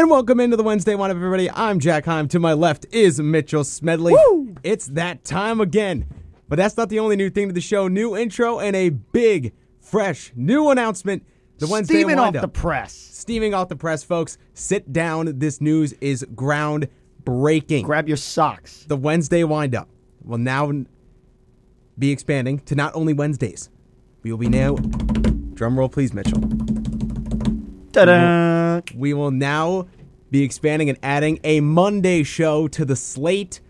And welcome into the Wednesday one, everybody. I'm Jack Heim. To my left is Mitchell Smedley. Woo! It's that time again. But that's not the only new thing to the show. New intro and a big, fresh, new announcement. The Wednesday windup. Steaming off the press. Steaming off the press, folks. Sit down. This news is groundbreaking. Grab your socks. the Wednesday windup will now be expanding to not only Wednesdays. We will be now. Drum roll, please, Mitchell. Ta-da! We will now be expanding and adding a Monday show to the slate.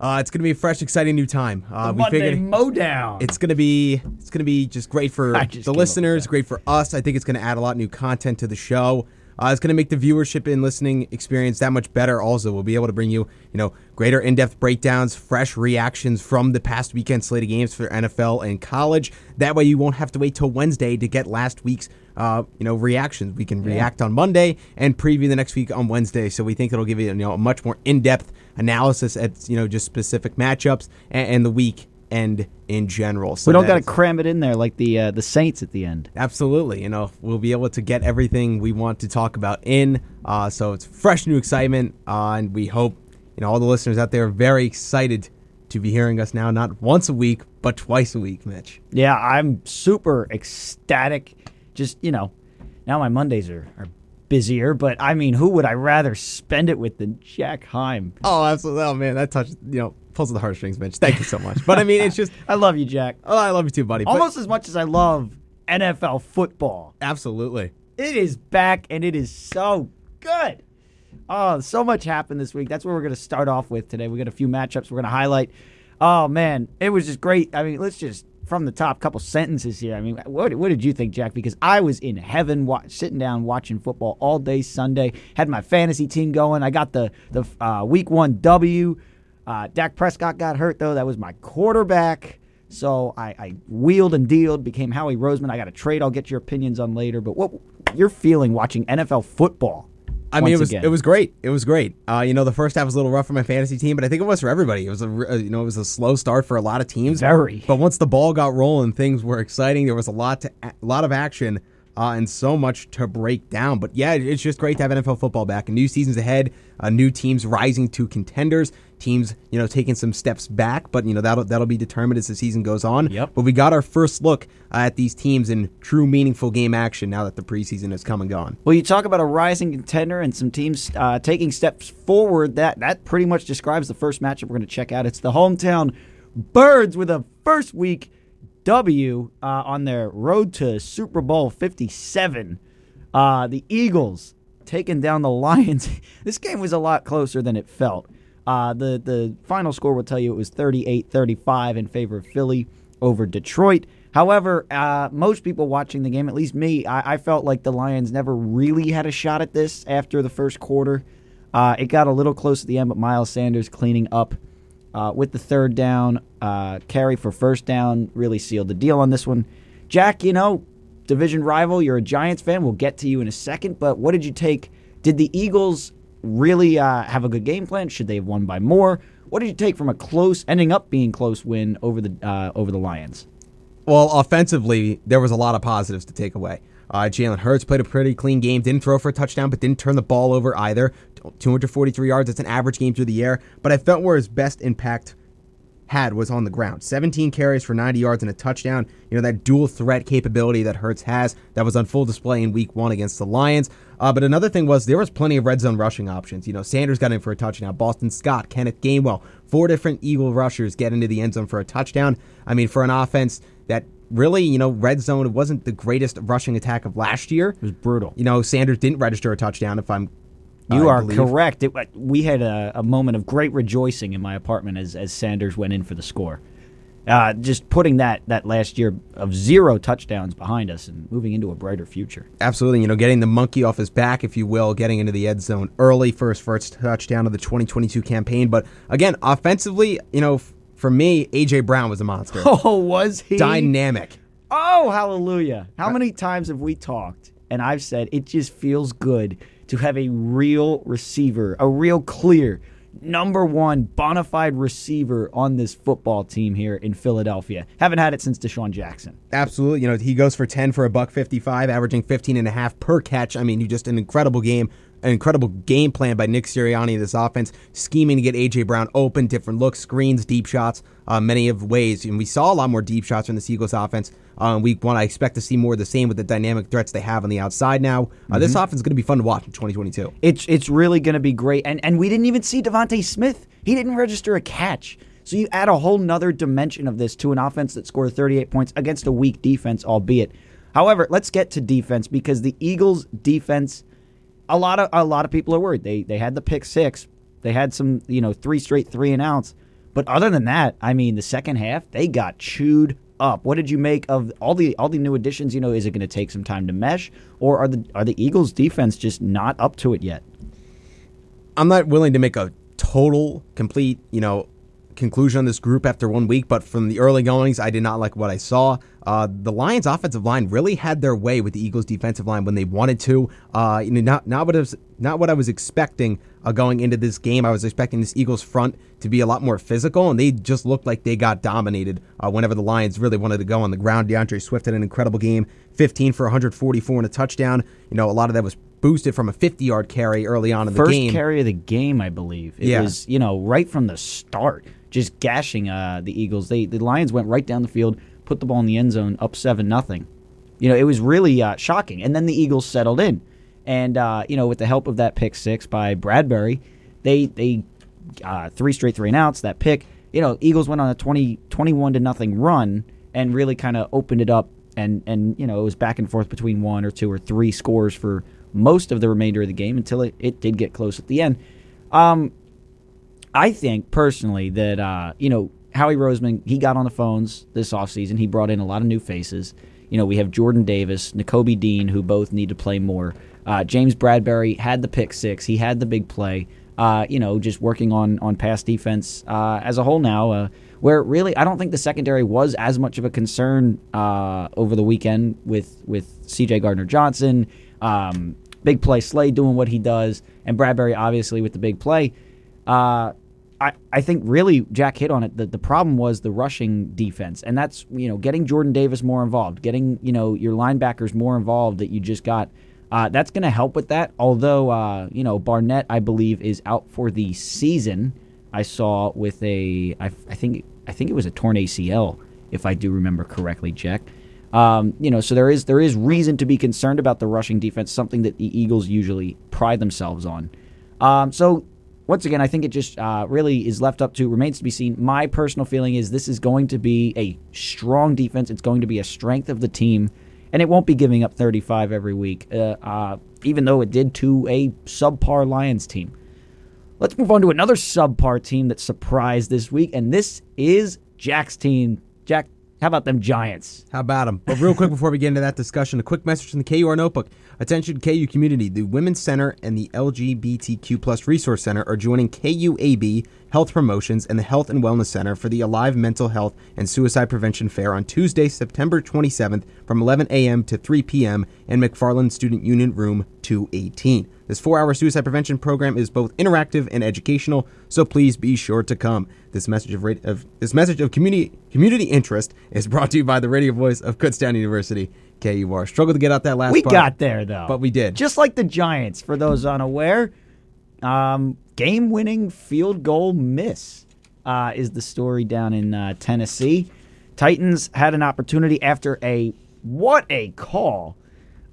Uh, it's going to be a fresh, exciting new time. Uh, we Monday figured mowdown. it's going to be it's going to be just great for I just the came up with listeners, that. great for us. I think it's going to add a lot of new content to the show. Uh, it's going to make the viewership and listening experience that much better. Also, we'll be able to bring you, you know, greater in-depth breakdowns, fresh reactions from the past weekend slate of games for NFL and college. That way, you won't have to wait till Wednesday to get last week's, uh, you know, reactions. We can react on Monday and preview the next week on Wednesday. So we think it'll give you, you know, a much more in-depth analysis at, you know, just specific matchups and, and the week and in general. So we don't got to cram it in there like the uh, the Saints at the end. Absolutely. You know, we'll be able to get everything we want to talk about in. Uh, so it's fresh new excitement. Uh, and we hope, you know, all the listeners out there are very excited to be hearing us now, not once a week, but twice a week, Mitch. Yeah, I'm super ecstatic. Just you know, now my Mondays are, are busier, but I mean, who would I rather spend it with than Jack Heim? Oh, absolutely. Oh, man, that touched, you know, pulls at the heartstrings, Mitch. Thank you so much. But I mean, it's just, I love you, Jack. oh, I love you too, buddy. But- Almost as much as I love NFL football. absolutely. It is back and it is so good. Oh, so much happened this week. That's where we're going to start off with today. We got a few matchups we're going to highlight. Oh man, it was just great. I mean, let's just from the top couple sentences here. I mean, what, what did you think, Jack? Because I was in heaven, wa- sitting down watching football all day Sunday. Had my fantasy team going. I got the the uh, week one W. Uh, Dak Prescott got hurt though. That was my quarterback. So I, I wheeled and dealed, became Howie Roseman. I got a trade. I'll get your opinions on later. But what you're feeling watching NFL football? I mean, it was again. it was great. It was great. Uh, you know, the first half was a little rough for my fantasy team, but I think it was for everybody. It was a uh, you know it was a slow start for a lot of teams. Very. But once the ball got rolling, things were exciting. There was a lot to a lot of action uh, and so much to break down. But yeah, it's just great to have NFL football back. And new seasons ahead, uh, new teams rising to contenders. Teams, you know, taking some steps back, but you know that'll that'll be determined as the season goes on. Yep. But we got our first look uh, at these teams in true meaningful game action now that the preseason has come and gone. Well, you talk about a rising contender and some teams uh, taking steps forward. That that pretty much describes the first matchup we're going to check out. It's the hometown Birds with a first week W uh, on their road to Super Bowl Fifty Seven. Uh, the Eagles taking down the Lions. this game was a lot closer than it felt. Uh, the the final score will tell you it was 38-35 in favor of Philly over Detroit. However, uh, most people watching the game, at least me, I, I felt like the Lions never really had a shot at this after the first quarter. Uh, it got a little close at the end, but Miles Sanders cleaning up uh, with the third down uh, carry for first down really sealed the deal on this one. Jack, you know, division rival, you're a Giants fan. We'll get to you in a second, but what did you take? Did the Eagles really uh, have a good game plan? Should they have won by more? What did you take from a close, ending up being close win over the uh, over the Lions? Well, offensively, there was a lot of positives to take away. Uh, Jalen Hurts played a pretty clean game, didn't throw for a touchdown, but didn't turn the ball over either. 243 yards, it's an average game through the air. But I felt where his best impact had was on the ground. 17 carries for 90 yards and a touchdown. You know, that dual threat capability that Hurts has that was on full display in week one against the Lions. Uh, but another thing was there was plenty of red zone rushing options. You know, Sanders got in for a touchdown. Boston Scott, Kenneth Gainwell, four different Eagle rushers get into the end zone for a touchdown. I mean, for an offense that really, you know, red zone wasn't the greatest rushing attack of last year. It was brutal. You know, Sanders didn't register a touchdown, if I'm. You I are believe. correct. It, we had a, a moment of great rejoicing in my apartment as, as Sanders went in for the score. Uh, just putting that, that last year of zero touchdowns behind us and moving into a brighter future. Absolutely, you know, getting the monkey off his back, if you will, getting into the end zone early for his first touchdown of the 2022 campaign. But again, offensively, you know, f- for me, AJ Brown was a monster. Oh, was he? Dynamic. Oh, hallelujah. How many times have we talked and I've said it just feels good to have a real receiver, a real clear number one bona fide receiver on this football team here in Philadelphia. Haven't had it since DeSean Jackson. Absolutely. You know, he goes for 10 for a buck 55, averaging 15 and a half per catch. I mean, he just an incredible game an incredible game plan by Nick Sirianni in this offense, scheming to get AJ Brown open, different looks, screens, deep shots, uh, many of ways. And we saw a lot more deep shots from the Eagles offense. Uh, week one, I expect to see more of the same with the dynamic threats they have on the outside now. Uh, mm-hmm. This offense is going to be fun to watch in 2022. It's it's really going to be great. And and we didn't even see DeVonta Smith. He didn't register a catch. So you add a whole nother dimension of this to an offense that scored 38 points against a weak defense, albeit. However, let's get to defense because the Eagles' defense, a lot of a lot of people are worried. They they had the pick six, they had some you know three straight three and outs, but other than that, I mean, the second half they got chewed up. What did you make of all the all the new additions? You know, is it going to take some time to mesh, or are the are the Eagles' defense just not up to it yet? I'm not willing to make a total, complete, you know, conclusion on this group after one week, but from the early goings, I did not like what I saw. Uh, the Lions' offensive line really had their way with the Eagles' defensive line when they wanted to. Uh, you know, not not what I was not what I was expecting uh, going into this game. I was expecting this Eagles front to be a lot more physical, and they just looked like they got dominated uh, whenever the Lions really wanted to go on the ground. D'Andre Swift had an incredible game, 15 for 144 and a touchdown. You know, a lot of that was boosted from a 50 yard carry early on in the First game. First carry of the game, I believe. It yeah. was, you know, right from the start just gashing uh, the Eagles. They the Lions went right down the field, put the ball in the end zone, up seven nothing. You know, it was really uh, shocking. And then the Eagles settled in, and uh, you know, with the help of that pick six by Bradberry, they they uh, three straight three and outs. That pick, you know, Eagles went on a 20, 21 to nothing run and really kind of opened it up. And and you know, it was back and forth between one or two or three scores for most of the remainder of the game until it, it did get close at the end. Um, I think personally that uh, you know Howie Roseman he got on the phones this offseason. He brought in a lot of new faces. You know we have Jordan Davis, Nakobe Dean, who both need to play more. Uh, James Bradberry had the pick six. He had the big play. Uh, you know, just working on on pass defense uh, as a whole now. Uh, where really, I don't think the secondary was as much of a concern uh, over the weekend with with C.J. Gardner Johnson, um, big play Slay doing what he does, and Bradberry obviously with the big play. Uh, I, I think really Jack hit on it. The, the problem was the rushing defense, and that's you know getting Jordan Davis more involved, getting you know your linebackers more involved that you just got. Uh, that's going to help with that. Although uh, you know Barnett, I believe, is out for the season. I saw with a I, I think I think it was a torn ACL, if I do remember correctly, Jack. Um, you know, so there is there is reason to be concerned about the rushing defense, something that the Eagles usually pride themselves on. Um, so once again, I think it just uh, really is left up to remains to be seen. My personal feeling is this is going to be a strong defense. It's going to be a strength of the team, and it won't be giving up 35 every week, uh, uh, even though it did to a subpar Lions team. Let's move on to another subpar team that surprised this week, and this is Jack's team. Jack, how about them Giants? How about them? But real quick before we get into that discussion, a quick message from the KUR Notebook. Attention KU community, the Women's Center and the LGBTQ plus Resource Center are joining KUAB Health Promotions and the Health and Wellness Center for the Alive Mental Health and Suicide Prevention Fair on Tuesday, September 27th from 11 a.m. to 3 p.m. in McFarland Student Union Room 218. This four-hour suicide prevention program is both interactive and educational, so please be sure to come. This message of, of this message of community community interest is brought to you by the radio voice of Kutztown University. KUR. Struggled to get out that last We part, got there, though. But we did. Just like the Giants, for those unaware. Um, game winning field goal miss uh, is the story down in uh, Tennessee. Titans had an opportunity after a what a call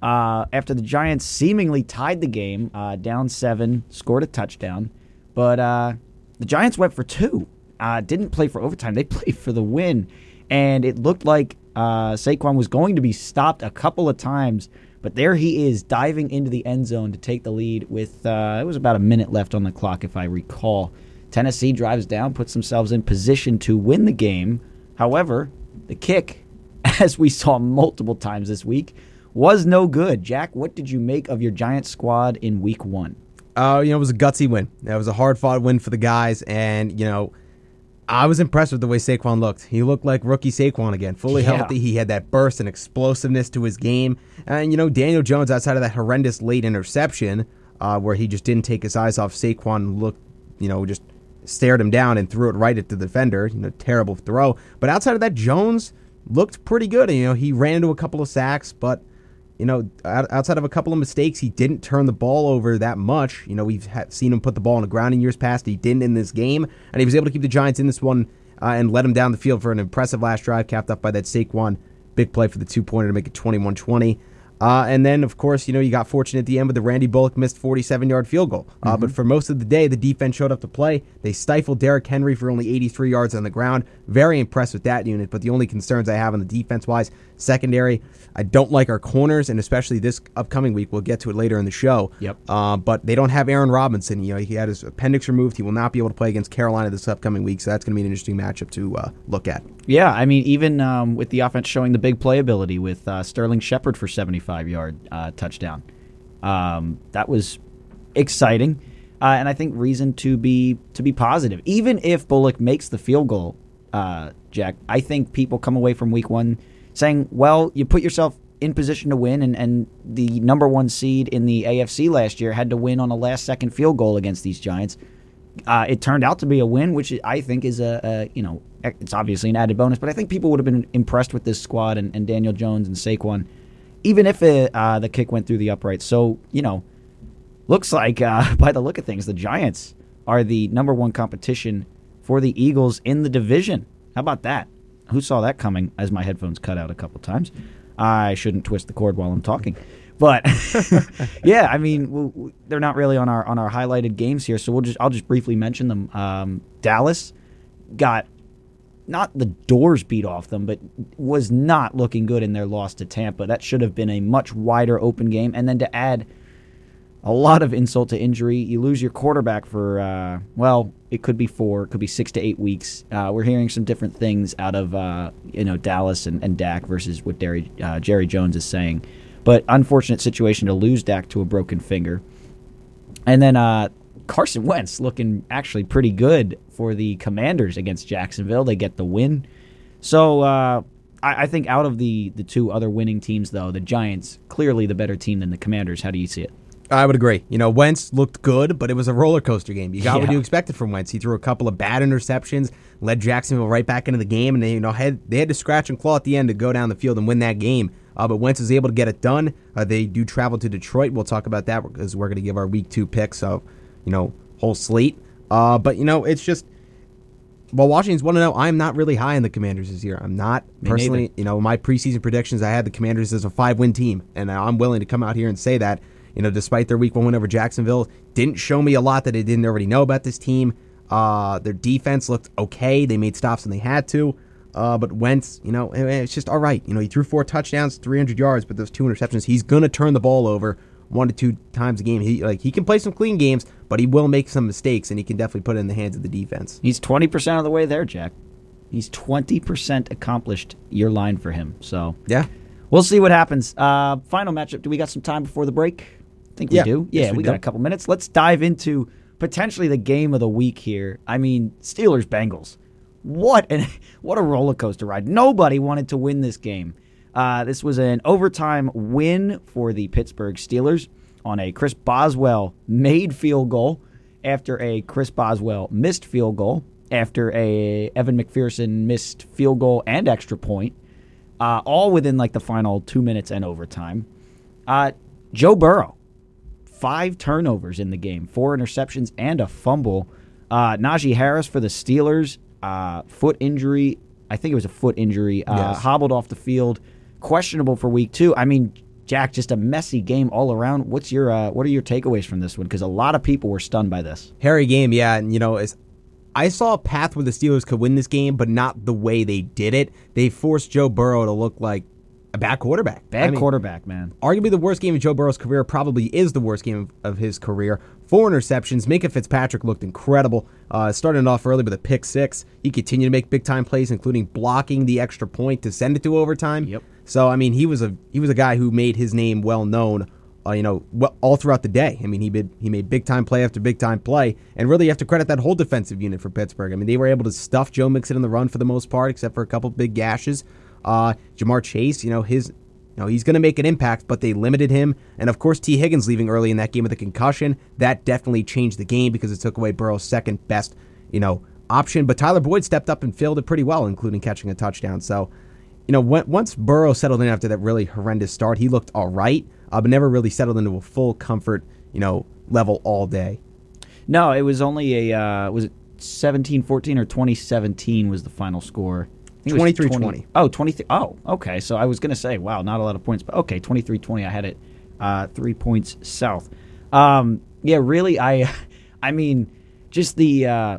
uh, after the Giants seemingly tied the game uh, down seven, scored a touchdown, but uh, the Giants went for two. Uh, didn't play for overtime; they played for the win, and it looked like uh, Saquon was going to be stopped a couple of times, but there he is diving into the end zone to take the lead with uh, it was about a minute left on the clock, if I recall. Tennessee drives down, puts themselves in position to win the game. However, the kick, as we saw multiple times this week, was no good. Jack, what did you make of your Giant squad in week one? Uh, you know, it was a gutsy win. It was a hard fought win for the guys, and you know, I was impressed with the way Saquon looked. He looked like rookie Saquon again, fully yeah. healthy. He had that burst and explosiveness to his game. And, you know, Daniel Jones, outside of that horrendous late interception uh, where he just didn't take his eyes off Saquon, looked, you know, just stared him down and threw it right at the defender. You know, terrible throw. But outside of that, Jones looked pretty good. You know, he ran into a couple of sacks, but you know, outside of a couple of mistakes, he didn't turn the ball over that much. You know, we've seen him put the ball on the ground in years past. He didn't in this game, and he was able to keep the Giants in this one uh, and let them down the field for an impressive last drive, capped off by that Saquon big play for the two pointer to make it 21 20. Uh, and then, of course, you know, you got fortunate at the end with the Randy Bullock missed 47 yard field goal. Uh, mm-hmm. But for most of the day, the defense showed up to play. They stifled Derrick Henry for only 83 yards on the ground. Very impressed with that unit. But the only concerns I have on the defense wise, secondary, I don't like our corners, and especially this upcoming week. We'll get to it later in the show. Yep. Uh, but they don't have Aaron Robinson. You know, he had his appendix removed. He will not be able to play against Carolina this upcoming week. So that's going to be an interesting matchup to uh, look at. Yeah, I mean, even um, with the offense showing the big playability with uh, Sterling Shepard for 75 yard uh, touchdown. Um, that was exciting, uh, and I think reason to be to be positive. Even if Bullock makes the field goal, uh, Jack, I think people come away from Week One saying, "Well, you put yourself in position to win, and, and the number one seed in the AFC last year had to win on a last second field goal against these Giants." Uh, it turned out to be a win, which I think is a, a, you know it's obviously an added bonus. But I think people would have been impressed with this squad and, and Daniel Jones and Saquon even if it, uh, the kick went through the upright. So, you know, looks like uh, by the look of things, the Giants are the number one competition for the Eagles in the division. How about that? Who saw that coming as my headphones cut out a couple times? I shouldn't twist the cord while I'm talking. But yeah, I mean, we'll, they're not really on our on our highlighted games here, so we'll just I'll just briefly mention them. Um, Dallas got not the doors beat off them, but was not looking good in their loss to Tampa. That should have been a much wider open game. And then to add a lot of insult to injury, you lose your quarterback for, uh, well, it could be four, it could be six to eight weeks. Uh, we're hearing some different things out of, uh, you know, Dallas and, and Dak versus what Jerry, uh, Jerry Jones is saying. But unfortunate situation to lose Dak to a broken finger. And then uh, Carson Wentz looking actually pretty good for the Commanders against Jacksonville. They get the win. So uh, I, I, think out of the the two other winning teams, though, the Giants clearly the better team than the Commanders. How do you see it? I would agree. You know, Wentz looked good, but it was a roller coaster game. You got yeah. what you expected from Wentz. He threw a couple of bad interceptions, led Jacksonville right back into the game, and they you know had they had to scratch and claw at the end to go down the field and win that game. Uh, but Wentz was able to get it done. Uh, they do travel to Detroit. We'll talk about that because we're going to give our week two picks. So, you know, whole slate. Uh, but you know, it's just well, Washington's one to know. I'm not really high on the Commanders this year. I'm not Me personally. Neither. You know, my preseason predictions, I had the Commanders as a five win team, and I'm willing to come out here and say that. You know, despite their week one win over Jacksonville, didn't show me a lot that I didn't already know about this team. Uh, their defense looked okay. They made stops when they had to. Uh, but Wentz, you know, it's just all right. You know, he threw four touchdowns, 300 yards, but those two interceptions. He's going to turn the ball over one to two times a game. He like he can play some clean games, but he will make some mistakes, and he can definitely put it in the hands of the defense. He's twenty percent of the way there, Jack. He's twenty percent accomplished. Your line for him. So yeah, we'll see what happens. Uh, final matchup. Do we got some time before the break? Think we yeah. do. Yeah, yes, we, we got a couple minutes. Let's dive into potentially the game of the week here. I mean, Steelers Bengals. What an what a roller coaster ride. Nobody wanted to win this game. Uh, this was an overtime win for the Pittsburgh Steelers on a Chris Boswell made field goal after a Chris Boswell missed field goal after a Evan McPherson missed field goal and extra point, uh, all within like the final two minutes and overtime. Uh, Joe Burrow, five turnovers in the game, four interceptions and a fumble. Uh, Najee Harris for the Steelers, uh, foot injury. I think it was a foot injury. Uh, yes. Hobbled off the field, questionable for week two. I mean, Jack, just a messy game all around. What's your uh, what are your takeaways from this one? Because a lot of people were stunned by this. Hairy game, yeah, and you know, I saw a path where the Steelers could win this game, but not the way they did it. They forced Joe Burrow to look like a bad quarterback. Bad I mean, quarterback, man. Arguably the worst game of Joe Burrow's career, probably is the worst game of his career. Four interceptions. Minkah Fitzpatrick looked incredible. Uh, starting off early with a pick six. He continued to make big time plays, including blocking the extra point to send it to overtime. Yep. So I mean, he was a he was a guy who made his name well known. Uh, you know, all throughout the day. I mean, he made he made big time play after big time play, and really you have to credit that whole defensive unit for Pittsburgh. I mean, they were able to stuff Joe Mixon in the run for the most part, except for a couple big gashes. Uh, Ja'Marr Chase, you know, his you know, he's going to make an impact, but they limited him. And of course, Tee Higgins leaving early in that game with a concussion. That definitely changed the game because it took away Burrow's second best, you know, option. But Tyler Boyd stepped up and filled it pretty well, including catching a touchdown. So you know, when, once Burrow settled in after that really horrendous start, he looked all right, uh, but never really settled into a full comfort, you know, level all day. No, it was only a uh, was it 17-14 or 2017 was the final score. I think it was 23-20. 20 Oh, 23 Oh, okay. So I was going to say, wow, not a lot of points, but okay, 23-20. I had it uh, 3 points south. Um, yeah, really I I mean, just the uh,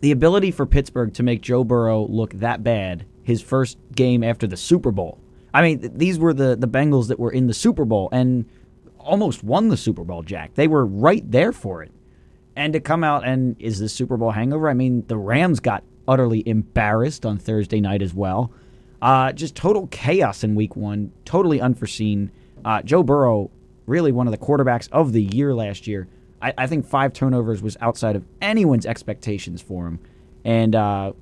the ability for Pittsburgh to make Joe Burrow look that bad his first game after the Super Bowl. I mean, th- these were the the Bengals that were in the Super Bowl and almost won the Super Bowl, Jack. They were right there for it. And to come out and is the Super Bowl hangover? I mean, the Rams got utterly embarrassed on Thursday night as well. Uh, just total chaos in week one, totally unforeseen. Uh, Joe Burrow, really one of the quarterbacks of the year last year. I, I think five turnovers was outside of anyone's expectations for him. And uh,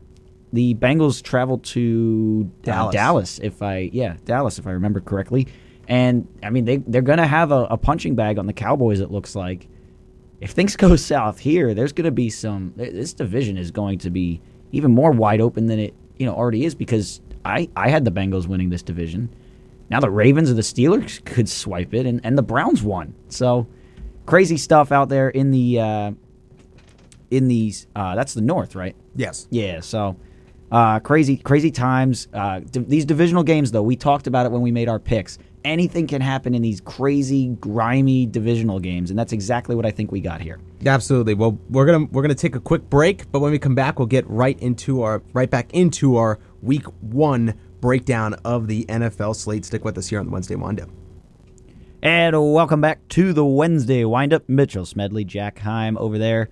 the Bengals traveled to uh, Dallas. Dallas, if I yeah Dallas, if I remember correctly. And I mean they they're gonna have a, a punching bag on the Cowboys. It looks like if things go south here, there's going to be some. This division is going to be even more wide open than it you know already is because I I had the Bengals winning this division. Now the Ravens or the Steelers could swipe it, and, and the Browns won. So crazy stuff out there in the uh, in these. Uh, that's the North, right? Yes. Yeah. So uh, crazy crazy times. Uh, d- these divisional games, though, we talked about it when we made our picks. Anything can happen in these crazy, grimy divisional games, and that's exactly what I think we got here. Absolutely. Well, we're gonna we're gonna take a quick break, but when we come back, we'll get right into our right back into our week one breakdown of the NFL slate. Stick with us here on the Wednesday Windup. And welcome back to the Wednesday windup. Mitchell Smedley, Jack Heim over there.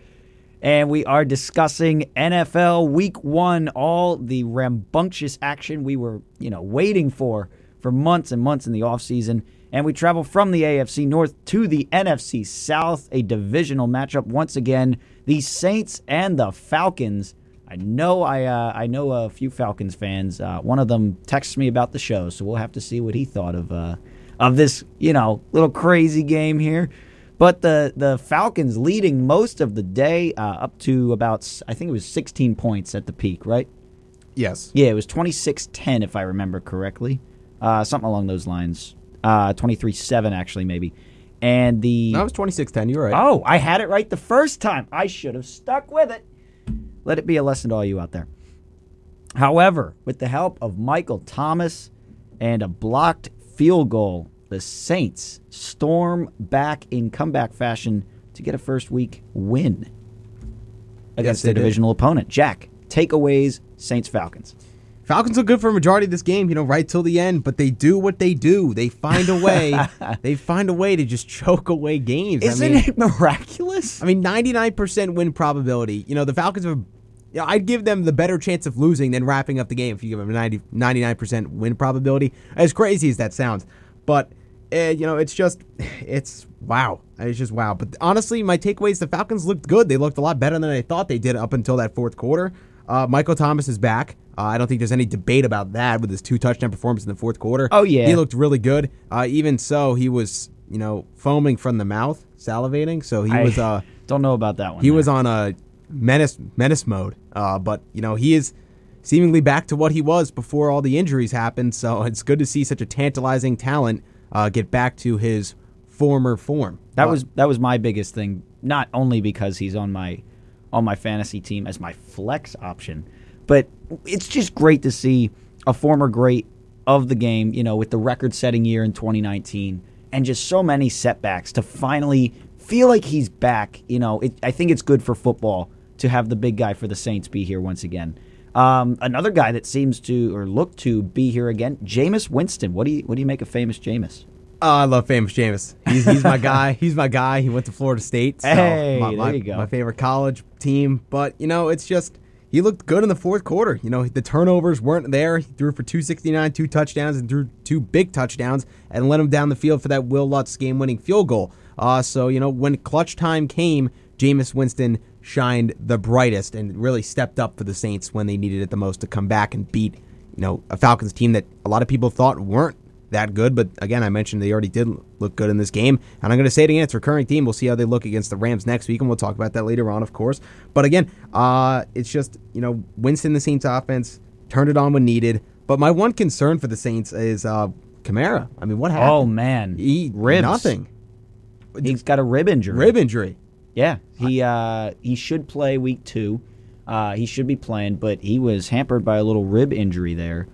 And we are discussing NFL week one, all the rambunctious action we were, you know, waiting for for months and months in the offseason. And we travel from the AFC North to the NFC South, a divisional matchup once again. The Saints and the Falcons. I know I uh, I know a few Falcons fans. Uh, one of them texts me about the show, so we'll have to see what he thought of uh, of this, you know, little crazy game here. But the the Falcons leading most of the day, uh, up to about I think it was 16 points at the peak, right? Yes. Yeah, it was 26-10 if I remember correctly, uh, something along those lines. Uh, 23-7 actually maybe. And the That was 26-10. You were right. Oh, I had it right the first time. I should have stuck with it. Let it be a lesson to all you out there. However, with the help of Michael Thomas and a blocked field goal, the Saints storm back in comeback fashion to get a first week win against they their did. divisional opponent. Jack, takeaways, Saints Falcons. Falcons look good for a majority of this game, you know, right till the end, but they do what they do. They find a way. they find a way to just choke away games. Isn't I mean, it miraculous? I mean, 99% win probability. You know, the Falcons are. You know, I'd give them the better chance of losing than wrapping up the game if you give them a 90, 99% win probability. As crazy as that sounds. But, uh, you know, it's just, it's wow. It's just wow. But honestly, my takeaway is the Falcons looked good. They looked a lot better than I thought they did up until that fourth quarter. Uh, Michael Thomas is back. Uh, I don't think there's any debate about that with his two touchdown performance in the fourth quarter. Oh, yeah. He looked really good. Uh, even so, he was, you know, foaming from the mouth, salivating. So he I was. Uh, don't know about that one. he there. was on a menace menace mode. Uh, but you know he is seemingly back to what he was before all the injuries happened. So it's good to see such a tantalizing talent uh, get back to his former form. That Uh, was that was my biggest thing. Not only because he's on my on my fantasy team as my flex option, but it's just great to see a former great of the game, you know, with the record-setting year in 2019 and just so many setbacks to finally feel like he's back. You know, it, I think it's good for football to have the big guy for the Saints be here once again. Um, another guy that seems to or look to be here again, Jameis Winston. What do you what do you make of famous Jameis? Oh, I love famous Jameis. He's, he's my guy. He's my guy. He went to Florida State. So Hey, my, there you go. My favorite college team. But you know, it's just he looked good in the fourth quarter. You know, the turnovers weren't there. He threw for 269, two touchdowns, and threw two big touchdowns, and led him down the field for that Wil Lutz game-winning field goal. Uh, so you know, when clutch time came, Jameis Winston shined the brightest and really stepped up for the Saints when they needed it the most to come back and beat you know a Falcons team that a lot of people thought weren't that good. But again, I mentioned they already did look good in this game. And I'm going to say it again, it's a recurring theme. We'll see how they look against the Rams next week, and we'll talk about that later on, of course. But again, uh, it's just, you know, Winston, the Saints offense, turned it on when needed. But my one concern for the Saints is uh, Kamara. I mean, what happened? Oh man, he ribs. nothing. He's got a rib injury. Rib injury. Yeah, he uh, he should play week two. Uh, he should be playing, but he was hampered by a little rib injury there.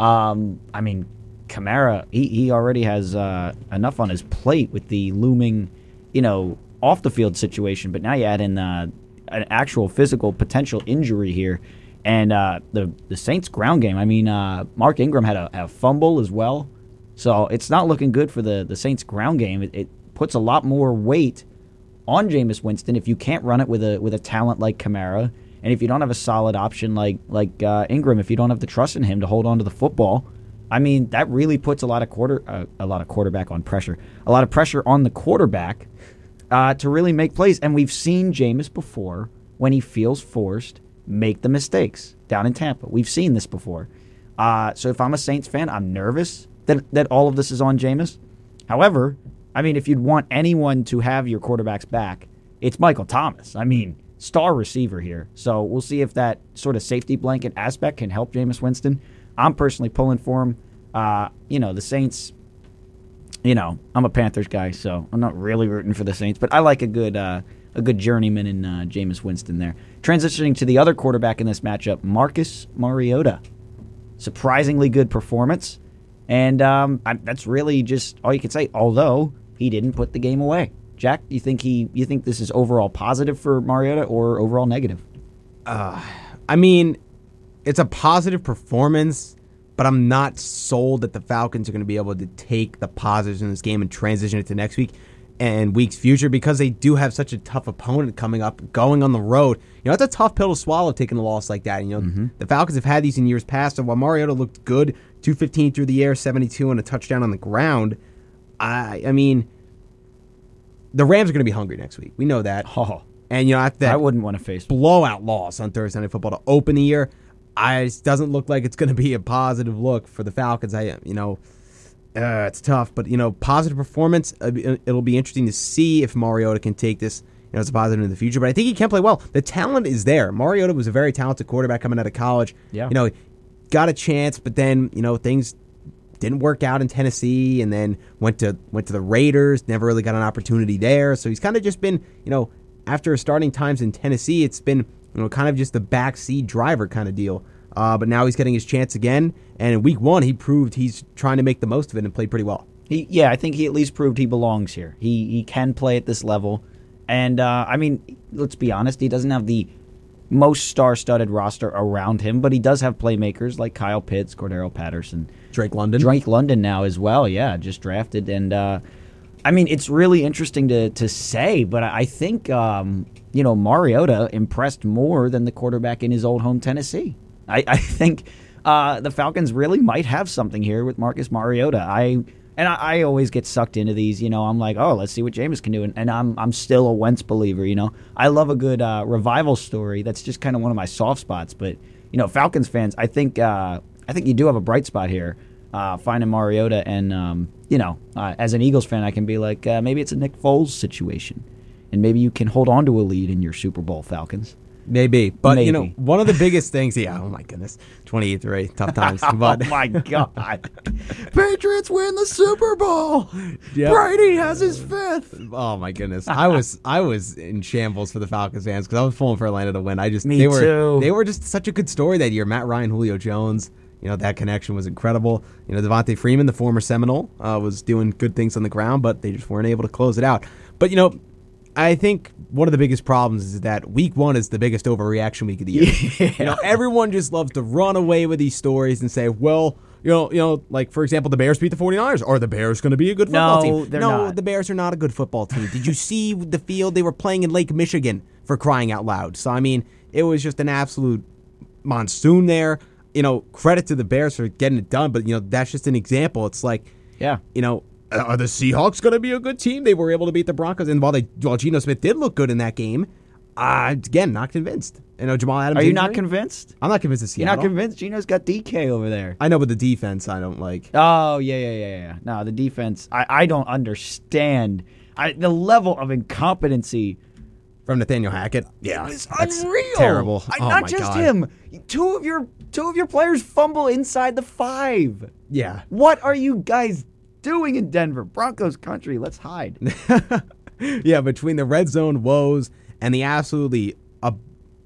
Um, I mean, Kamara, he, he already has uh, enough on his plate with the looming, you know, off the field situation. But now you add in uh, an actual physical potential injury here, and uh, the the Saints ground game. I mean, uh, Mark Ingram had a, a, fumble as well, so it's not looking good for the the Saints ground game. It, it puts a lot more weight on Jameis Winston if you can't run it with a with a talent like Kamara, and if you don't have a solid option like like uh, Ingram, if you don't have the trust in him to hold on to the football. I mean, that really puts a lot of quarter uh, a lot of quarterback on pressure, a lot of pressure on the quarterback uh, to really make plays. And we've seen Jameis before when he feels forced make the mistakes down in Tampa. We've seen this before. Uh, so if I'm a Saints fan, I'm nervous that that all of this is on Jameis. However, I mean, if you'd want anyone to have your quarterbacks back, it's Michael Thomas. I mean, star receiver here. So we'll see if that sort of safety blanket aspect can help Jameis Winston. I'm personally pulling for him. Uh, you know, the Saints. You know, I'm a Panthers guy, so I'm not really rooting for the Saints, but I like a good uh, a good journeyman in uh, Jameis Winston there. Transitioning to the other quarterback in this matchup, Marcus Mariota. Surprisingly good performance, and um, I, that's really just all you can say. Although he didn't put the game away. Jack, you think he? You think this is overall positive for Mariota or overall negative? Uh, I mean, it's a positive performance, but I'm not sold that the Falcons are going to be able to take the positives in this game and transition it to next week and week's future because they do have such a tough opponent coming up, going on the road. You know, it's a tough pill to swallow taking a loss like that. You know, mm-hmm. the Falcons have had these in years past, and while Mariota looked good, 215 through the air, 72 and a touchdown on the ground, I I mean, the Rams are going to be hungry next week. We know that. Oh. And you know, after that I wouldn't want to face blowout loss on Thursday Night Football to open the year, I it doesn't look like it's going to be a positive look for the Falcons. I you know, uh, it's tough, but you know, positive performance. Uh, it'll be interesting to see if Mariota can take this. You know, as a positive in the future, but I think he can play well. The talent is there. Mariota was a very talented quarterback coming out of college. Yeah, you know, got a chance, but then you know things didn't work out in Tennessee, and then went to went to the Raiders. Never really got an opportunity there. So he's kind of just been, you know, after starting times in Tennessee, it's been you know kind of just the backseat driver kind of deal. Uh, but now he's getting his chance again, and in Week One he proved he's trying to make the most of it and played pretty well. He, yeah, I think he at least proved he belongs here. He he can play at this level, and uh, I mean, let's be honest, he doesn't have the most star-studded roster around him, but he does have playmakers like Kyle Pitts, Cordarrelle Patterson, Drake London, Drake London now as well. Yeah, just drafted, and uh, I mean it's really interesting to to say, but I think um, you know Mariota impressed more than the quarterback in his old home Tennessee. I, I think uh, the Falcons really might have something here with Marcus Mariota. I and I, I, always get sucked into these. You know, I'm like, oh, let's see what Jameis can do, and, and I'm I'm still a Wentz believer. You know, I love a good uh, revival story. That's just kind of one of my soft spots. But you know, Falcons fans, I think uh, I think you do have a bright spot here, uh, finding Mariota, and um, you know, uh, as an Eagles fan, I can be like, uh, maybe it's a Nick Foles situation, and maybe you can hold on to a lead in your Super Bowl Falcons. Maybe, but Maybe. you know, one of the biggest things. Yeah, oh my goodness, twenty-eight three, tough times. But oh my god, Patriots win the Super Bowl. Yep. Brady has his fifth. Oh my goodness, I was I was in shambles for the Falcons fans because I was pulling for Atlanta to win. I just Me they were too. they were just such a good story that year. Matt Ryan, Julio Jones. You know that connection was incredible. You know Devonta Freeman, the former Seminole, uh, was doing good things on the ground, but they just weren't able to close it out. But you know, I think one of the biggest problems is that week one is the biggest overreaction week of the year. Yeah. You know, everyone just loves to run away with these stories and say, well, you know, you know, like for example, the Bears beat the 49ers. Are the Bears going to be a good football no, team? No, not. the Bears are not a good football team. Did you see the field they were playing in Lake Michigan for crying out loud? So I mean, it was just an absolute monsoon there. You know, credit to the Bears for getting it done, but you know, that's just an example. It's like, yeah, you know, uh, are the Seahawks going to be a good team? They were able to beat the Broncos, and while they while Geno Smith did look good in that game, uh, again, not convinced. You know, Jamal Adams. Are you injury? not convinced? I'm not convinced. Of Seattle. You're not convinced. Geno's got DK over there. I know, but the defense I don't like. Oh yeah, yeah, yeah, yeah. No, the defense I, I don't understand. I, the level of incompetency from Nathaniel Hackett. Yeah, It was that's unreal. Terrible. I- oh not my just God. him. Two of your two of your players fumble inside the five. Yeah. What are you guys doing in Denver? Broncos country. Let's hide. yeah, between the red zone woes and the absolutely ab-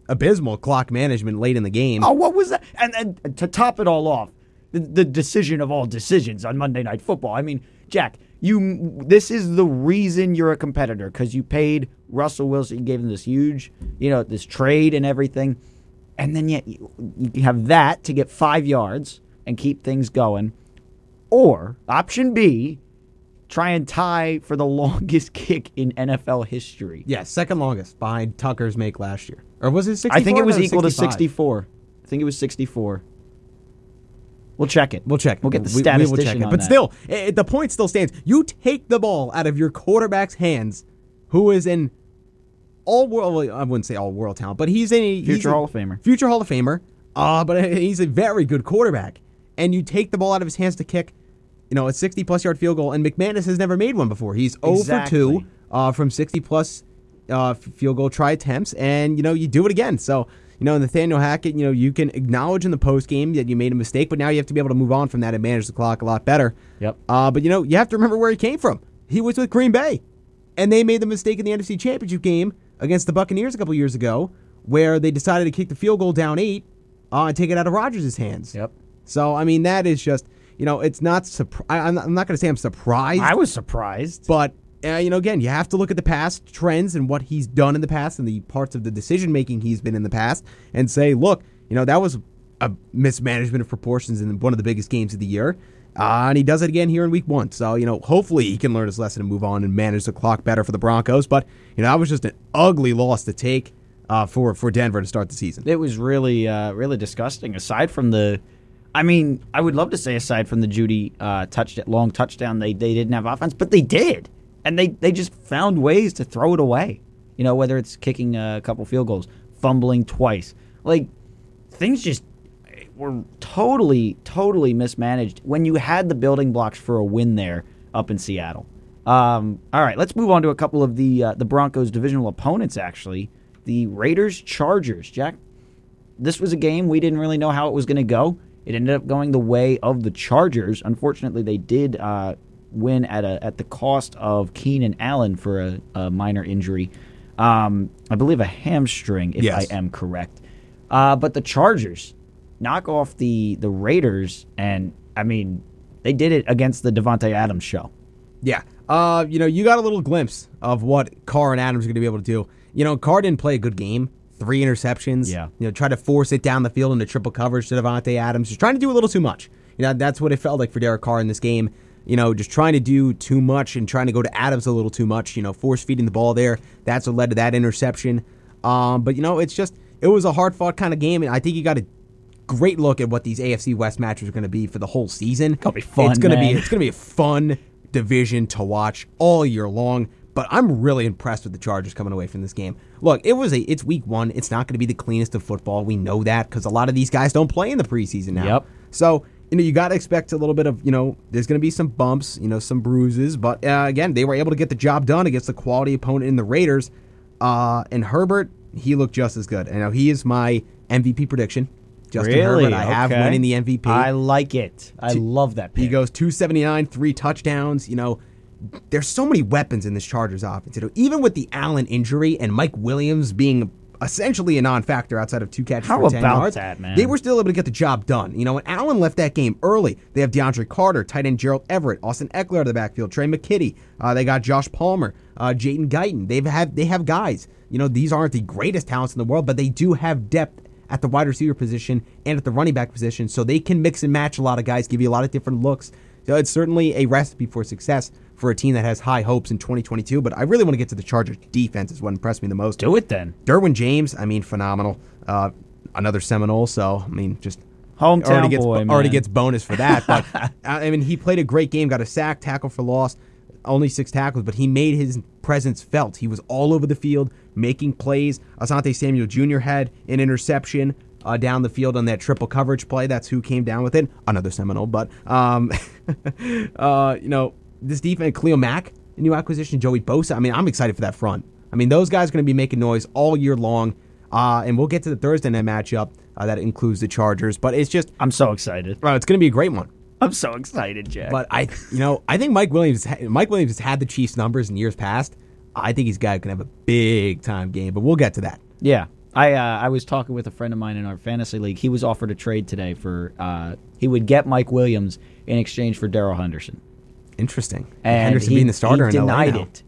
abysmal clock management late in the game. oh, what was that? And, and to top it all off, the, the decision of all decisions on Monday Night Football. I mean, Jack, you. This is the reason you're a competitor because you paid Russell Wilson. You gave him this huge, you know, this trade and everything, and then yet you, you have that to get five yards and keep things going. Or option B, try and tie for the longest kick in NFL history. Yeah, second longest behind Tucker's make last year. Or was it 64? I think it was equal to 64. I think it was 64. We'll check it. We'll check. We'll get the We- we will check it. But that. still, i the point still stands. You take the ball out of your quarterback's hands, who is an all world. Well, I wouldn't say all world talent, but he's a he's Future a Hall of Famer. Future Hall of Famer. Uh, but he's a very good quarterback. And you take the ball out of his hands to kick, you know, a 60 plus yard field goal. And McManus has never made one before. He's 0 for 2 uh, from 60 plus uh, field goal try attempts. And, you know, you do it again. So, you know, Nathaniel Hackett, you know, you can acknowledge in the post game that you made a mistake, but now you have to be able to move on from that and manage the clock a lot better. Yep. Uh, but, you know, you have to remember where he came from. He was with Green Bay. And they made the mistake in the NFC Championship game against the Buccaneers a couple years ago where they decided to kick the field goal down eight uh, and take it out of Rodgers' hands. Yep. So, I mean, that is just, you know, it's not, surpri- I, I'm not, not going to say I'm surprised, I was surprised. but, uh, you know, again, you have to look at the past trends and what he's done in the past and the parts of the decision making he's been in the past and say, look, you know, that was a mismanagement of proportions in one of the biggest games of the year. Uh, and he does it again here in week one. So, you know, hopefully he can learn his lesson and move on and manage the clock better for the Broncos. But, you know, that was just an ugly loss to take uh, for, for Denver to start the season. It was really, uh, really disgusting. Aside from the, I mean, I would love to say aside from the Jeudy uh, touch, long touchdown, they they didn't have offense, but they did, and they they just found ways to throw it away. You know, whether it's kicking a couple field goals, fumbling twice, like things just were totally, totally mismanaged when you had the building blocks for a win there up in Seattle. Um, all right, let's move on to a couple of the uh, the Broncos' divisional opponents. Actually, the Raiders Chargers. Jack, this was a game we didn't really know how it was going to go. It ended up going the way of the Chargers. Unfortunately, they did uh, win at a at the cost of Keenan Allen for a, a minor injury. Um, I believe a hamstring, if Yes. I am correct. Uh, but the Chargers knock off the the Raiders, and I mean, they did it against the Davante Adams show. Yeah. Uh, you know, you got a little glimpse of what Carr and Adams are going to be able to do. You know, Carr didn't play a good game. Three interceptions. Yeah. You know, try to force it down the field into triple coverage to Davante Adams. Just trying to do a little too much. You know, that's what it felt like for Derek Carr in this game. You know, just trying to do too much and trying to go to Adams a little too much. You know, force feeding the ball there. That's what led to that interception. Um, but you know, it's just it was a hard fought kind of game, and I think you got a great look at what these AFC West matches are going to be for the whole season. Gonna be fun, It's going to be it's going to be a fun division to watch all year long. But I'm really impressed with the Chargers coming away from this game. Look, it was a it's week one. It's not going to be the cleanest of football. We know that because a lot of these guys don't play in the preseason now. Yep. So you know you got to expect a little bit of you know there's going to be some bumps, you know some bruises. But uh, again, they were able to get the job done against the quality opponent in the Raiders. Uh, and Herbert, he looked just as good. And now he is my MVP prediction. Justin really, Herbert, I have Okay. winning the MVP. I like it. I love that. He goes 279, three touchdowns. You know, there's so many weapons in this Chargers offense. You know, even with the Allen injury and Mike Williams being essentially a non-factor outside of two catches How for 10 about yards, that, man? they were still able to get the job done. You know, when Allen left that game early, they have DeAndre Carter, tight end Gerald Everett, Austin Ekeler out of the backfield, Tre' McKitty. Uh, they got Josh Palmer, uh, Jalen Guyton. They've had they have guys. You know, these aren't the greatest talents in the world, but they do have depth at the wide receiver position and at the running back position, so they can mix and match a lot of guys, give you a lot of different looks. So it's certainly a recipe for success for a team that has high hopes in 2022. But I really want to get to the Chargers defense is what impressed me the most. Do it then. Derwin James, I mean, phenomenal. Uh, another Seminole, so I mean, just Hometown already gets boy, already gets bonus for that. But I mean, he played a great game, got a sack, tackle for loss, only six tackles, but he made his presence felt. He was all over the field, making plays. Asante Samuel Jr. had an interception. Uh, down the field on that triple coverage play. That's who came down with it. Another Seminole, but um, uh, you know this defense, Khalil Mack, a new acquisition, Joey Bosa. I mean, I'm excited for that front. I mean, those guys are going to be making noise all year long. Uh, and we'll get to the Thursday night matchup uh, that includes the Chargers. But it's just, I'm so excited. bro, it's going to be a great one. I'm so excited, Jack. But I, you know, I think Mike Williams, Mike Williams has had the Chiefs numbers in years past. I think he's guy who can have a big time game. But we'll get to that. Yeah, I uh, I was talking with a friend of mine in our fantasy league. He was offered a trade today for uh, he would get Mike Williams in exchange for Darrell Henderson, Interesting. and Henderson he, being the starter he in LA denied now. it.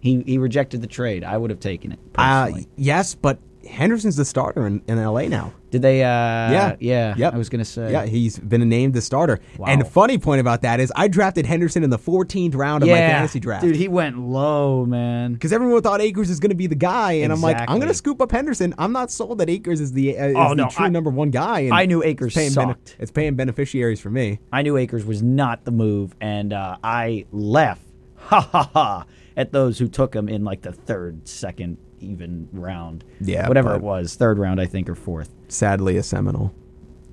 He he rejected the trade. I would have taken it Uh, yes, but Henderson's the starter in, in LA now. Did they? Uh, Yeah. yeah, Yep. I was gonna say. Yeah, he's been named the starter. Wow. And the funny point about that is I drafted Henderson in the 14th round of my fantasy draft. dude, he went low, man. because everyone thought Akers is going to be the guy, and I'm like, I'm going to scoop up Henderson. I'm not sold that Akers is the, uh, is Oh, the no, true I- number one guy. And I knew Akers it's paying, sucked. it's paying beneficiaries for me. I knew Akers was not the move, and uh, I laugh, ha ha ha, at those who took him in like the third, second, even round. Yeah, whatever it was, third round, I think, or fourth. Sadly, a Seminole.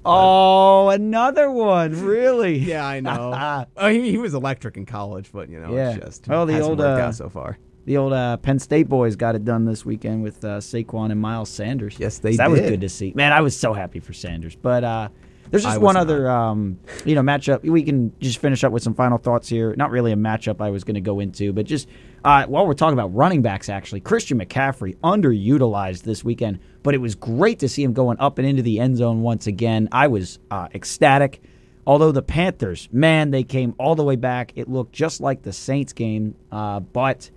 Oh, another one, really? Yeah, I know. oh, he, he was electric in college, but you know, Yeah. it's just Oh, the old, uh, so far. The old uh, Penn State boys got it done this weekend with uh, Saquon and Miles Sanders. Yes, they So that was good to see. Man, I was so happy for Sanders. But uh, there's just one not. other, um, you know, matchup. We can just finish up with some final thoughts here. Not really a matchup I was going to go into, but just uh, while we're talking about running backs, actually, Christian McCaffrey underutilized this weekend, but it was great to see him going up and into the end zone once again. I was uh, ecstatic. Although the Panthers, man, they came all the way back. It looked just like the Saints game, uh, but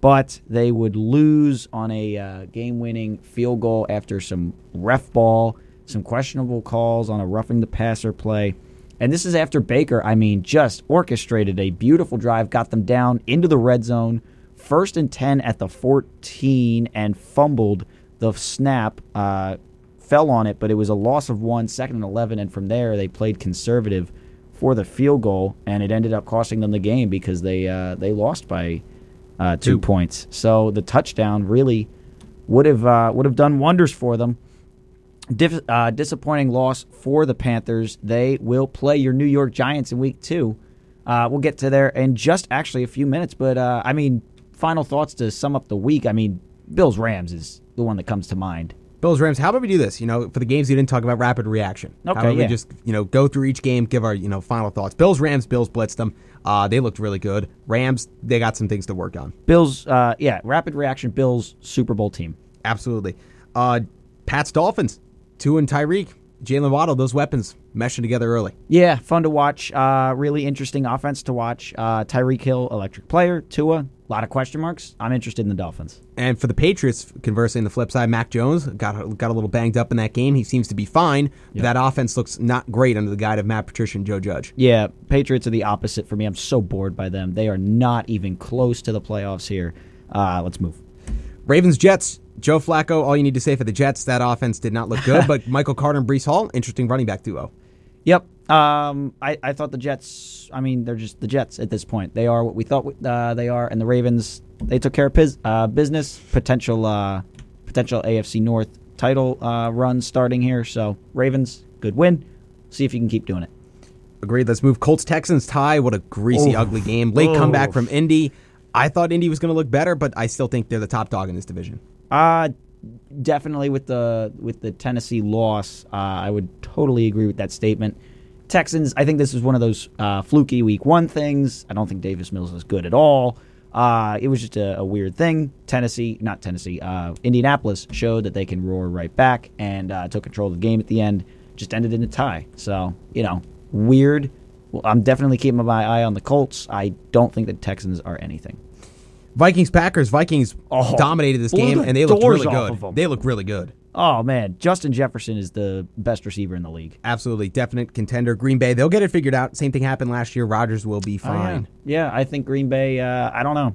but they would lose on a uh, game-winning field goal after some ref ball, some questionable calls on a roughing the passer play. And this is after Baker, I mean, just orchestrated a beautiful drive, got them down into the red zone, first and 10 at the 14, and fumbled the snap. Uh, fell on it, but it was a loss of one, second and 11. And from there, they played conservative for the field goal, and it ended up costing them the game because they uh, they lost by uh, two, Two. points. So the touchdown really would have uh, would have done wonders for them. Dif- uh, disappointing loss for the Panthers. They will play your New York Giants in Week Two. Uh, we'll get to there in just actually a few minutes. But uh, I mean, final thoughts to sum up the week. I mean, Bills Rams is the one that comes to mind. Bills Rams. How about we do this? You know, for the games you didn't talk about, rapid reaction. Okay, How about yeah. we just you know go through each game, give our you know final thoughts. Bills Rams. Bills blitzed them. Uh, they looked really good. Rams. They got some things to work on. Bills, uh, yeah, rapid reaction. Bills Super Bowl team. Absolutely. Uh, Pats Dolphins. Tua and Tyreek. Jaylen Waddle. Those weapons meshing together early. Yeah, fun to watch. Uh, really interesting offense to watch. Uh, Tyreek Hill, electric player. Tua, a lot of question marks. I'm interested in the Dolphins. And for the Patriots, conversely, on the flip side, Mac Jones got got a little banged up in that game. He seems to be fine. But that offense looks not great under the guide of Matt Patricia and Joe Judge. Yeah, Patriots are the opposite for me. I'm so bored by them. They are not even close to the playoffs here. Uh, let's move. Ravens Jets. Joe Flacco. All you need to say for the Jets, that offense did not look good. but Michael Carter and Breece Hall, interesting running back duo. Yep. Um, I, I thought the Jets. I mean, they're just the Jets at this point. They are what we thought uh, they are, and the Ravens. They took care of uh, business. Potential uh, potential AFC North title uh, run starting here. So Ravens, good win. See if you can keep doing it. Agreed. Let's move. Colts Texans tie. What a greasy, Oof. ugly game. Late Oof. comeback from Indy. I thought Indy was going to look better, but I still think they're the top dog in this division. Uh definitely with the with the Tennessee loss, uh, I would totally agree with that statement. Texans, I think this is one of those uh, fluky week one things. I don't think Davis Mills is good at all. Uh, it was just a, a weird thing. Tennessee, not Tennessee, uh, Indianapolis showed that they can roar right back and uh, took control of the game at the end. Just ended in a tie. So you know, weird. Well, I'm definitely keeping my eye on the Colts. I don't think the Texans are anything. Vikings Packers. Vikings Oh, dominated this game, and they looked doors really good. They look really good. Oh man, Justin Jefferson is the best receiver in the league. Absolutely, definite contender. Green Bay, they'll get it figured out. Same thing happened last year. Rodgers will be fine. yeah. I think Green Bay. Uh, I don't know.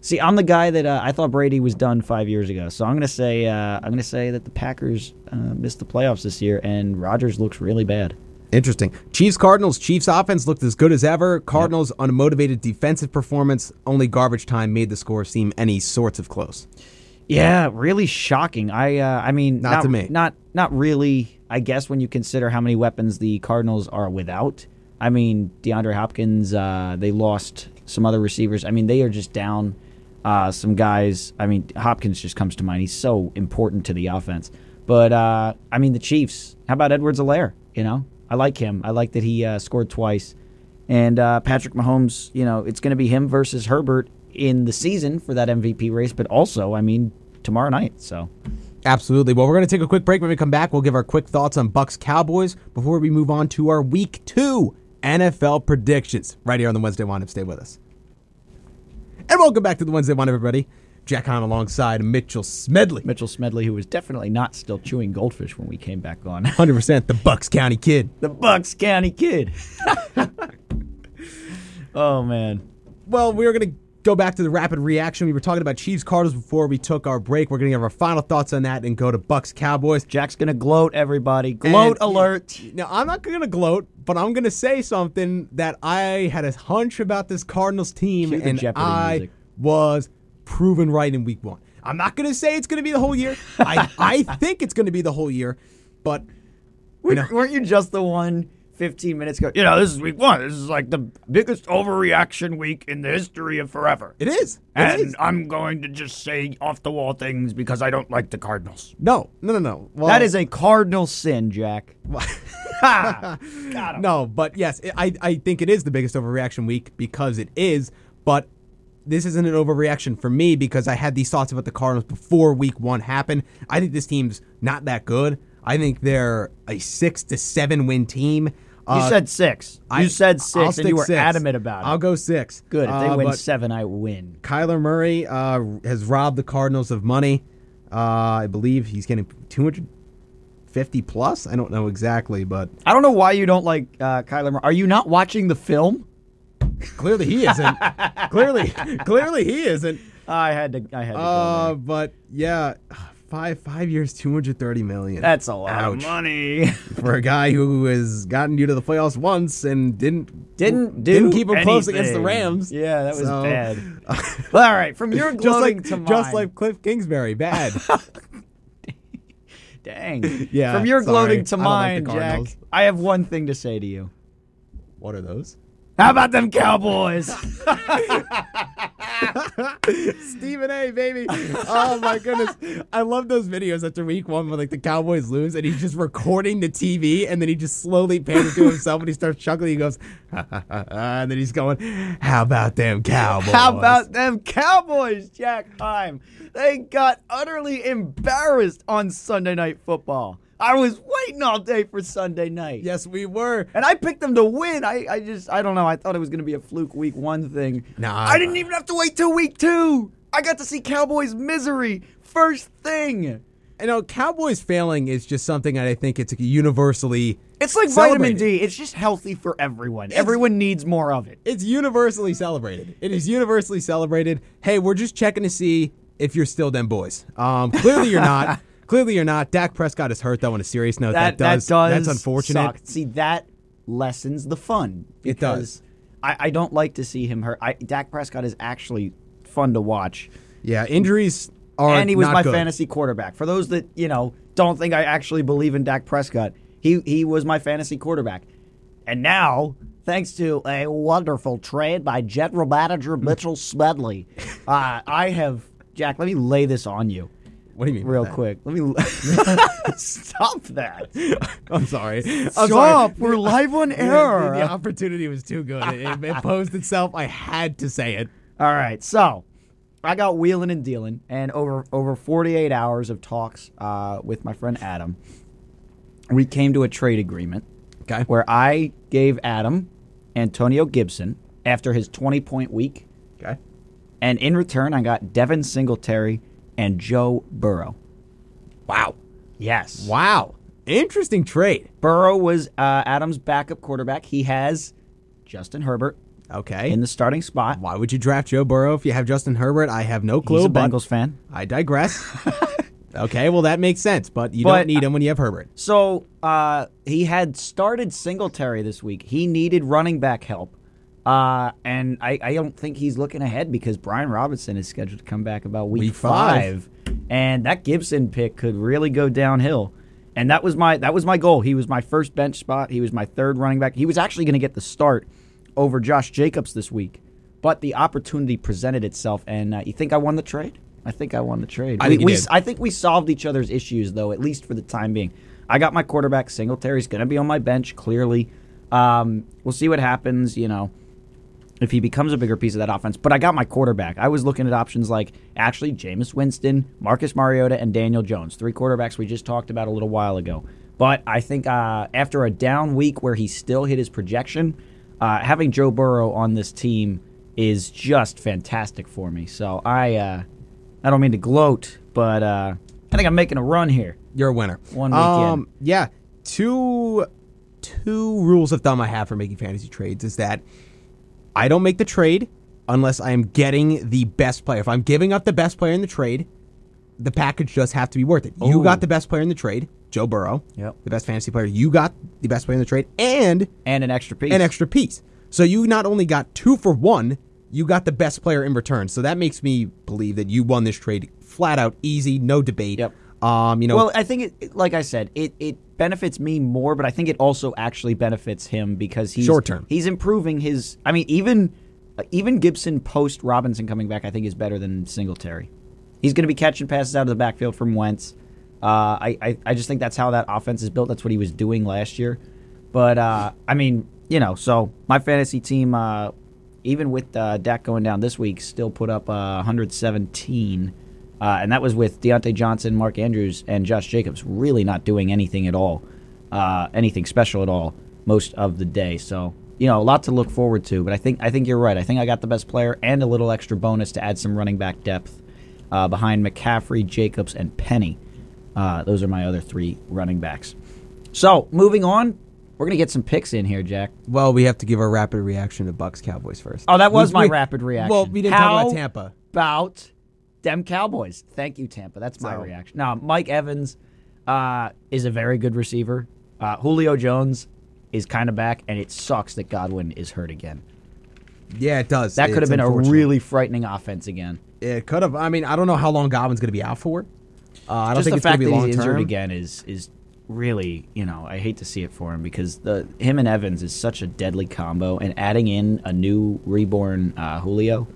See, I'm the guy that uh, I thought Brady was done five years ago. So I'm gonna say uh, I'm gonna say that the Packers uh, missed the playoffs this year, and Rodgers looks really bad. Interesting. Chiefs Cardinals. Chiefs offense looked as good as ever. Cardinals unmotivated defensive performance. Only garbage time made the score seem any sorts of close. Yeah, really shocking. I uh, I mean, Not to me. Not not really. I guess when you consider how many weapons the Cardinals are without. I mean, DeAndre Hopkins. Uh, they lost some other receivers. I mean, they are just down uh, some guys. I mean, Hopkins just comes to mind. He's so important to the offense. But uh, I mean, the Chiefs. How about Edwards-Helaire? You know, I like him. I like that he uh, scored twice. And uh, Patrick Mahomes, you know, it's going to be him versus Herbert in the season for that MVP race, but also, I mean, tomorrow night. So Absolutely. Well, we're going to take a quick break. When we come back, we'll give our quick thoughts on Bucks Cowboys before we move on to our Week Two NFL predictions. Right here on the Wednesday Windup. Stay with us. And welcome back to the Wednesday Windup, everybody. Jack Heim alongside Mitchell Smedley. Mitchell Smedley, who was definitely not still chewing goldfish when we came back on. 100% the Bucks County Kid. the Bucks County Kid. oh man. Well, we're going to go back to the rapid reaction. We were talking about Chiefs Cardinals before we took our break. We're going to give our final thoughts on that and go to Bucks Cowboys. Jack's gonna gloat, everybody. Gloat And- alert. Now, I'm not going to gloat, but I'm going to say something that I had a hunch about this Cardinals team, and Jeopardy I music. was proven right in week one. I'm not going to say it's going to be the whole year. I, I think it's going to be the whole year, but you know, Weren't you just the one 15 minutes ago? You know, this is week one. This is like the biggest overreaction week in the history of forever. it is. It and is. I'm going to just say off the wall things because I don't like the Cardinals. No, no, no, no. Well, that is a cardinal sin, Jack. No, but yes, I, I think it is the biggest overreaction week because it is, but this isn't an overreaction for me because I had these thoughts about the Cardinals before week one happened. I think this team's not that good. I think they're a six to seven win team. You Uh, said six. You I- said I'll six, and you were six. adamant about it. I'll go six. Good. If they Uh, win seven, I win. Kyler Murray uh, has robbed the Cardinals of money. Uh, I believe he's getting 250 plus. I don't know exactly, but I don't know why you don't like uh, Kyler. Murray. Are you not watching the film? Clearly he isn't. clearly, clearly he isn't. I had to. I had to. Uh, but yeah, five five years, two hundred thirty million. That's a lot ouch. of money. for a guy who has gotten you to the playoffs once and didn't Didn't do didn't keep him close against the. Rams. Yeah, that was So- bad. All right, from your just gloating like to mine. just like Kliff Kingsbury, bad. dang. Yeah, From your sorry. gloating to I like mine, Jack. I have one thing to say to you. what are those? How about them Cowboys? Stephen A. Baby. Oh my goodness. I love those videos after week one when like the Cowboys lose and he's just recording the TV and then he just slowly pans to himself and he starts chuckling. He goes, ha, ha, ha, ha, and then he's going, How about them Cowboys? How about them Cowboys, Jack Time? They got utterly embarrassed on Sunday Night Football. I was waiting all day for Sunday night. Yes, we were. And I picked them to win. I, I just, I don't know. I thought it was going to be a fluke week one thing. Nah. I didn't even have to wait till week two. I got to see Cowboys misery first thing. You know, Cowboys failing is just something that I think it's universally It's like vitamin D. It's just healthy for everyone. everyone needs more of it. it's universally celebrated. It is universally celebrated. Hey, we're just checking to see if you're still them boys. Um, clearly you're not. clearly you're not. Dak Prescott is hurt though. On a serious note, that, does, that does that's unfortunate. suck. See, that lessens the fun. It does. I, I don't like to see him hurt. I, Dak Prescott is actually fun to watch. Yeah, injuries are and he was my good. fantasy quarterback. For those that you know don't think I actually believe in Dak Prescott, he he was my fantasy quarterback. And now, thanks to a wonderful trade by general manager Mitchell Smedley, uh, I have Jack. Let me lay this on you What do you mean? by real that? quick. Let me stop that. I'm sorry. I'm Stop. sorry. We're live on air. the opportunity was too good. It, it, it posed itself. I had to say it. All right, so I got wheeling and dealing, and over over 48 hours of talks uh, with my friend Adam, we came to a trade agreement Okay. where I gave Adam Antonio Gibson after his 20 point week, Okay. and in return I got Devin Singletary and Joe Burrow. Wow. Yes, Wow. Interesting trade. Burrow was uh, Adam's backup quarterback. He has Justin Herbert Okay. in the starting spot. Why would you draft Joe Burrow if you have Justin Herbert? I have no clue. He's a but Bengals fan. I digress. okay, well that makes sense, but you But- don't need him when you have Herbert. So uh, he had started Singletary this week. He needed running back help. Uh, and I, I don't think he's looking ahead because Brian Robinson is scheduled to come back about week, Week five. five. And that Gibson pick could really go downhill. And that was my that was my goal. He was my first bench spot. He was my third running back. He was actually going to get the start over Josh Jacobs this week. but the opportunity presented itself, and uh, you think I won the trade? I think I won the trade. I we, think we-. I think we solved each other's issues, though, at least for the time being. I got my quarterback. Singletary's going to be on my bench, clearly. Um, we'll see what happens, you know, if he becomes a bigger piece of that offense. But I got my quarterback. I was looking at options like actually Jameis Winston, Marcus Mariota, and Daniel Jones, three quarterbacks we just talked about a little while ago. But I think uh, after a down week where he still hit his projection, uh, having Joe Burrow on this team is just fantastic for me. So I, uh, I don't mean to gloat, but uh, I think I'm making a run here. You're a winner. One weekend. Um, yeah. Two two rules of thumb I have for making fantasy trades is that I don't make the trade unless I am getting the best player. If I'm giving up the best player in the trade, the package does have to be worth it. You got the best player in the trade, Joe Burrow. Yep. The best fantasy player. You got the best player in the trade and And an extra piece. an extra piece. So you not only got two for one, you got the best player in return. So that makes me believe that you won this trade flat out, easy, no debate. Yep. Um, you know, Well, I think it- like I said, it, it benefits me more, but I think it also actually benefits him because he's Short term. He's improving his. I mean, even uh, even Gibson post Robinson coming back, I think is better than Singletary. He's going to be catching passes out of the backfield from Wentz. Uh, I, I I just think that's how that offense is built. That's what he was doing last year. But uh, I mean, you know, so my fantasy team, uh, even with uh, Dak going down this week, still put up uh, 117. Uh, and that was with Diontae Johnson, Mark Andrews, and Josh Jacobs really not doing anything at all, uh, anything special at all most of the day. So you know, a lot to look forward to. But I think I think you're right. I think I got the best player and a little extra bonus to add some running back depth uh, behind McCaffrey, Jacobs, and Penny. Uh, those are my other three running backs. So moving on, we're gonna get some picks in here, Jack. well, we have to give our rapid reaction to Bucks Cowboys first. Oh, that was We- my we- rapid reaction. Well, we didn't How talk about Tampa. About them Cowboys. Thank you, Tampa. That's my So- reaction. Now, Mike Evans uh, is a very good receiver. Uh, Julio Jones is kind of back, and it sucks that Godwin is hurt again. Yeah, it does. That could have been a really frightening offense again. It could have. I mean, I don't know how long Godwin's going to be out for. Uh, I don't Just think the it's going fact to be that long he's injured term. again is is really, you know, I hate to see it for him because the him and Evans is such a deadly combo, and adding in a new reborn uh, Julio,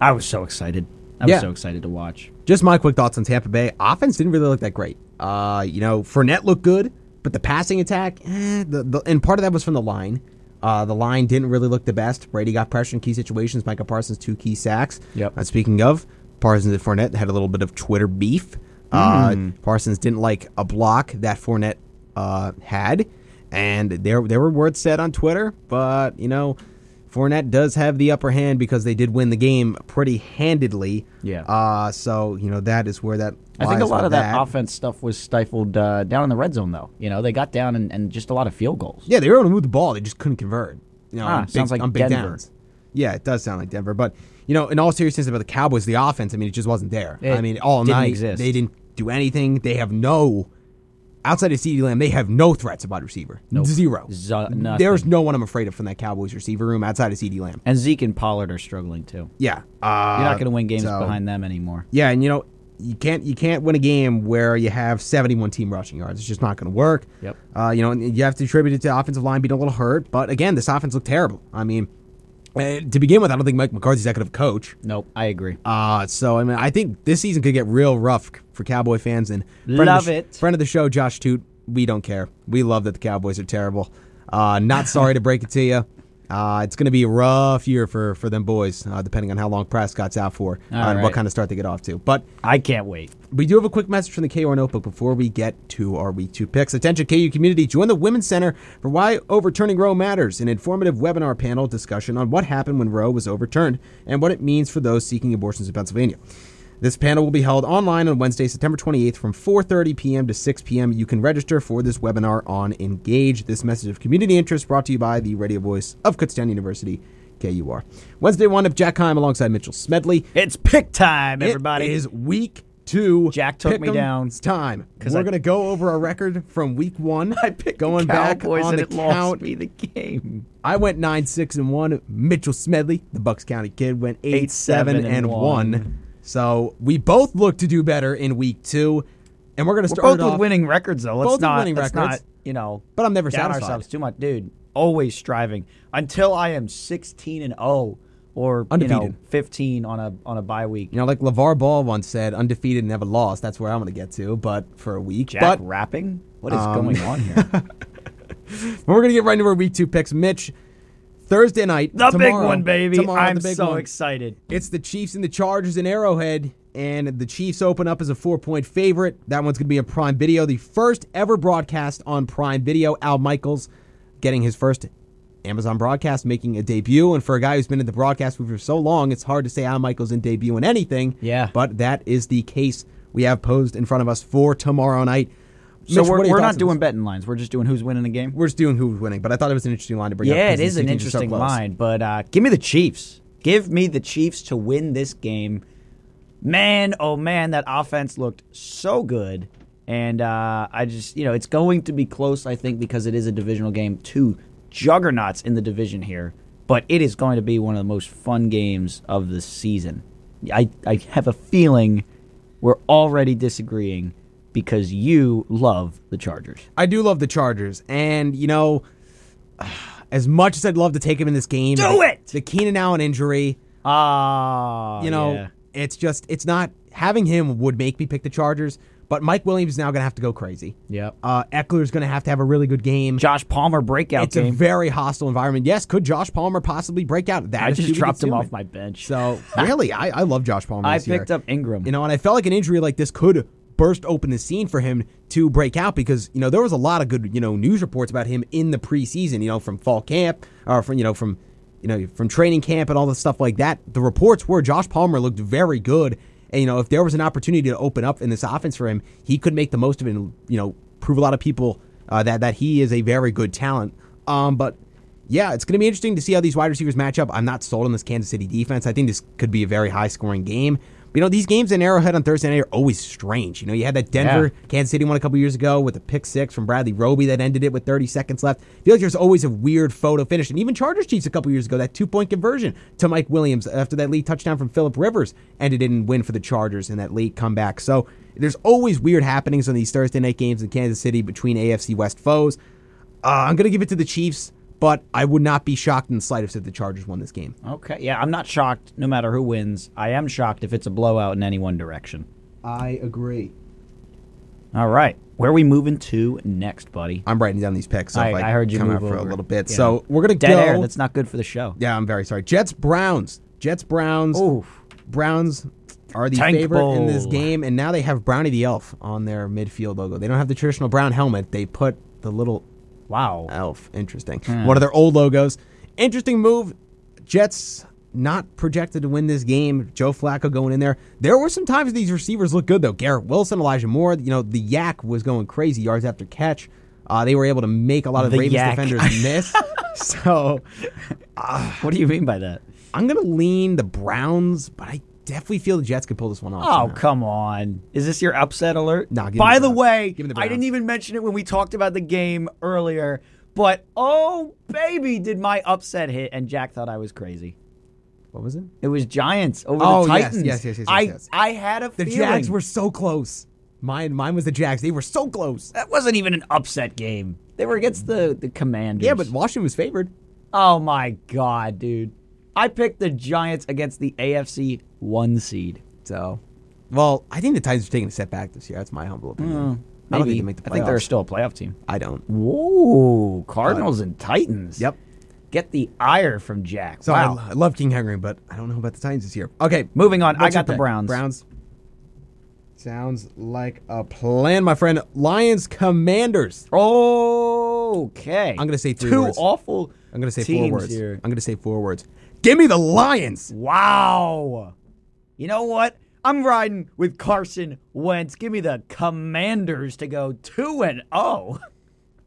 I was so excited. I was Yeah. so excited to watch. Just my quick thoughts on Tampa Bay. Offense didn't really look that great. Uh, you know, Fournette looked good, but the passing attack, eh, the, the, and part of that was from the line. Uh, the line didn't really look the best. Brady got pressure in key situations. Micah Parsons two key sacks. Yep. Uh, speaking of Parsons and Fournette had a little bit of Twitter beef. Uh, Hmm. Parsons didn't like a block that Fournette uh, had, and there there were words said on Twitter. But you know, Fournette does have the upper hand because they did win the game pretty handedly. Yeah. Uh, so you know that is where that. I think a lot of that, offense stuff was stifled uh, down in the red zone, though. You know, they got down and, and just a lot of field goals. Yeah, they were able to move the ball. They just couldn't convert. You know, Ah, big, sounds like on big Denver. downs. Yeah, it does sound like Denver. But you know, in all seriousness about the Cowboys, the offense. I mean, it just wasn't there. It I mean, all didn't night exist. they didn't do anything. They have no outside of CeeDee Lamb. They have no threats about receiver. Nope. Zero. Z- There's no one I'm afraid of from that Cowboys receiver room outside of CeeDee Lamb. And Zeke and Pollard are struggling too. Yeah, uh, You're not going to win games so- behind them anymore. Yeah, and you know you can't you can't win a game where you have 71 team rushing yards. It's just not going to work. Yep. Uh, you know, and you have to attribute it to offensive line being a little hurt. But again, this offense looked terrible. I mean, uh, to begin with, I don't think Mike McCarthy's that good of a coach. Nope, I agree. Uh, so I mean, I think this season could get real rough for Cowboy fans. And friend of Love the sh- it. Friend of the show, Josh Toot. We don't care. We love that the Cowboys are terrible. Uh, not sorry to break it to you. Uh, it's going to be a rough year for, for them boys, uh, depending on how long Prescott's out for uh, All and what kind of start they get off to. But I can't wait. we do have a quick message from the KUR Notebook before we get to our week two picks. Attention, KU community, join the Women's Center for Why Overturning Roe Matters, an informative webinar panel discussion on what happened when Roe was overturned and what it means for those seeking abortions in Pennsylvania. This panel will be held online on Wednesday, September 28th from 4:30 p.m. to 6 p.m. You can register for this webinar on Engage. This message of community interest brought to you by the radio voice of Kutztown University, KUR. Wednesday Windup Jack Heim alongside Mitchell Smedley. It's pick time, everybody. It is week two. Jack took me down. Time. 'Cause We're I- going to go over our record from week one. I picked going back on and the count. me the game. I went nine six and one. Mitchell Smedley, the Bucks County kid, went eight, Eight, seven, seven, and, and one. one. So we both look to do better in week two, and we're going to We're start both it with off. winning records, though. Let's Both not. winning let's records. not. You know, But I'm never down satisfied. ourselves too much, dude. Always striving until I am 16 and 0 or you know Undefeated. 15 on a on a bye week. You know, like LaVar Ball once said, undefeated, and never lost. That's where I'm going to get to, but for a week. Jack but rapping? What is Um, going on here? we're going to get right into our week two picks. Mitch, Thursday night. the big one, baby. tomorrow, I'm so one. excited. It's the Chiefs and the Chargers in Arrowhead, and the Chiefs open up as a four point favorite. That one's going to be a Prime Video, the first ever broadcast on Prime Video. Al Michaels getting his first Amazon broadcast, making a debut. And for a guy who's been in the broadcast for so long, it's hard to say Al Michaels in debut in anything. Yeah. But that is the case we have posed in front of us for tomorrow night. So Mitch, we're, what are your we're not doing betting lines. We're just doing who's winning the game. We're just doing who's winning, but I thought it was an interesting line to bring up. Yeah, it is an are so interesting line, but uh, give me the Chiefs. Give me the Chiefs to win this game. Man, oh man, that offense looked so good. And uh, I just, you know, it's going to be close, I think, because it is a divisional game. Two juggernauts in the division here. But it is going to be one of the most fun games of the season. I, I have a feeling we're already disagreeing because you love the Chargers. I do love the Chargers, and you know, as much as I'd love to take him in this game, Do the, it! The Keenan Allen injury, Ah, you know, yeah. it's just it's not having him would make me pick the Chargers, but Mike Williams is now going to have to go crazy. Yeah. Uh, Ekeler's going to have to have a really good game. Josh Palmer breakout it's a game. very hostile environment. Yes, could Josh Palmer possibly break out? That I just dropped him off my bench. So really, I, I love Josh Palmer. I this year. picked up Ingram. You know, and I felt like an injury like this could burst open the scene for him to break out because you know there was a lot of good you know news reports about him in the preseason. You know, from fall camp or from you know from you know from training camp and all the stuff like that. The reports were Josh Palmer looked very good, and you know if there was an opportunity to open up in this offense for him, he could make the most of it and you know prove a lot of people uh, that that he is a very good talent. Um, but yeah, it's going to be interesting to see how these wide receivers match up. I'm not sold on this Kansas City defense. I think this could be a very high scoring game. You know, these games in Arrowhead on Thursday night are always strange. You know, you had that Denver Yeah. Kansas City one a couple years ago with a pick six from Bradley Roby that ended it with 30 seconds left. I feel like there's always a weird photo finish. And even Chargers Chiefs a couple years ago, that two point conversion to Mike Williams after that late touchdown from Philip Rivers ended in a win for the Chargers in that late comeback. So there's always weird happenings on these Thursday night games in Kansas City between AFC West foes. Uh, I'm going to give it to the Chiefs, but I would not be shocked in the slightest if the Chargers won this game. okay, yeah, I'm not shocked no matter who wins. I am shocked if it's a blowout in any one direction. I agree. All right, where are we moving to next, buddy? I'm writing down these picks. So I- I, I heard you come move out for a little bit. Yeah. So we're gonna Dead go. air. That's not good for the show. yeah, I'm very sorry. Jets Browns. Jets Browns. Oof. Browns are the Tank favorite in this game, and now they have Brownie the Elf on their midfield logo. They don't have the traditional brown helmet. They put the little Wow. elf. Interesting. Hmm. One of their old logos. Interesting move. Jets not projected to win this game. Joe Flacco going in there. There were some times these receivers looked good though. Garrett Wilson, Elijah Moore. You know the YAC was going crazy yards after catch. Uh, they were able to make a lot of The Ravens Yak. defenders miss. so What do you mean by that? I'm gonna lean the Browns, but I definitely feel the Jets could pull this one off. Oh, somehow. come on. Is this your upset alert? Nah, By the the way, the I didn't even mention it when we talked about the game earlier, but oh, baby, did my upset hit, and Jack thought I was crazy. What was it? It was Giants over Oh, the yes, Titans. yes, yes, yes, yes, I, yes. I had a The feeling. Jags were so close. Mine, mine was the Jags. They were so close. That wasn't even an upset game. They were against the, the Commanders. Yeah, but Washington was favored. Oh, my God, dude. I picked the Giants against the AFC one seed. So, well, I think the Titans are taking a step back this year. That's my humble opinion. Hmm, I don't think they make the I think they're still a playoff team. I don't. Whoa, Cardinals and Titans. Yep. Get the ire from Jack. So wow. I, I love King Henry, but I don't know about the Titans this year. Okay, Moving on, I got the pick? Browns. Browns. Sounds like a plan, my friend. Lions, Commanders. Okay. I'm gonna say three two words. awful. I'm gonna say four words. Here. I'm gonna say four words. Give me the Lions. Wow. You know what? I'm riding with Carson Wentz. Give me the Commanders to go two and oh.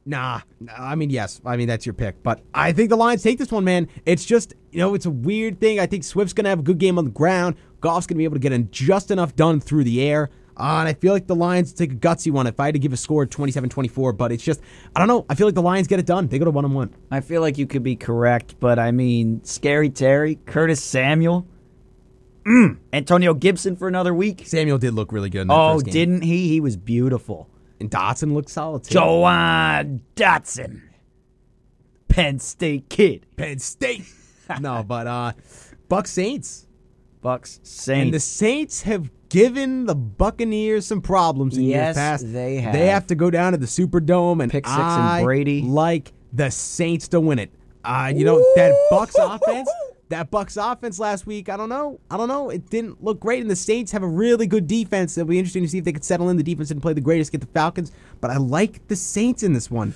Nah, nah, I mean yes, I mean that's your pick, but I think the Lions take this one, man. It's just you know it's a weird thing. I think Swift's gonna have a good game on the ground. Goff's gonna be able to get in just enough done through the air. Uh, and I feel like the Lions take a gutsy one. If I had to give a score, 27-24, but it's just I don't know. I feel like the Lions get it done. They go to one on one. I feel like you could be correct, but I mean, Scary Terry, Curtis Samuel, mm, Antonio Gibson for another week. Samuel did look really good. in that Oh, didn't he? He was beautiful. and Dotson looked solid too. Jahan Dotson, Penn State kid. Penn State. no, but uh, Bucks Saints. Bucks Saints. And the. Saints have given the Buccaneers some problems in Yes, years past. they have. They have to go down to the Superdome and Pick six and Brady. like the Saints to win it. Uh, you know that Bucks offense. That Bucks offense last week, I don't know. I don't know. It didn't look great, and the Saints have a really good defense. It'll be interesting to see if they could settle in. The defense didn't play the greatest against the Falcons, but I like the Saints in this one.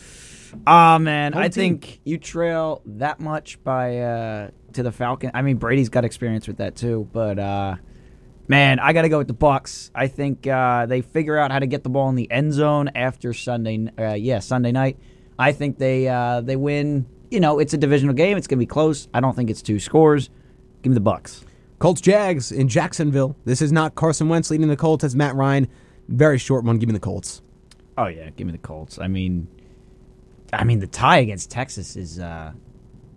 Ah man, I team. think you trail that much by uh, to the Falcon. I mean, Brady's got experience with that too, but uh, man, I got to go with the Bucks. I think uh, they figure out how to get the ball in the end zone after Sunday. Uh, yeah, Sunday night. I think they uh, they win. You know, it's a divisional game. It's gonna be close. I don't think it's two scores. Give me the Bucks. Colts Jags in Jacksonville. This is not Carson Wentz leading the Colts. It's Matt Ryan. Very short one. Give me the Colts. Oh yeah, give me the Colts. I mean, I mean the tie against Texas is, uh,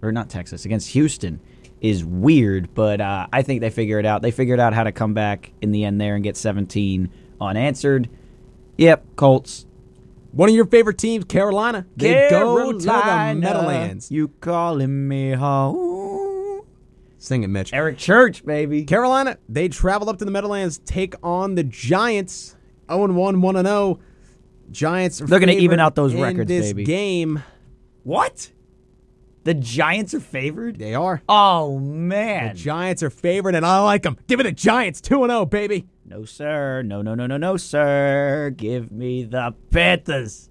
or not Texas against Houston is weird, but uh, I think they figure it out. They figured out how to come back in the end there and get 17 unanswered. Yep, Colts. One of your favorite teams, Carolina. They go to the Carolina, Meadowlands. You calling me home? Sing it, Mitch. Eric Church, baby. Carolina, they travel up to the Meadowlands, take on the Giants. 0 1, 1 0. Giants are They're gonna even out those records, this baby. game. What? The Giants are favored? They are. Oh man. The. Giants are favored, and I like them. Give me the Giants 2 0, baby. No, sir. No, no, no, no, no, sir. Give me the Panthers.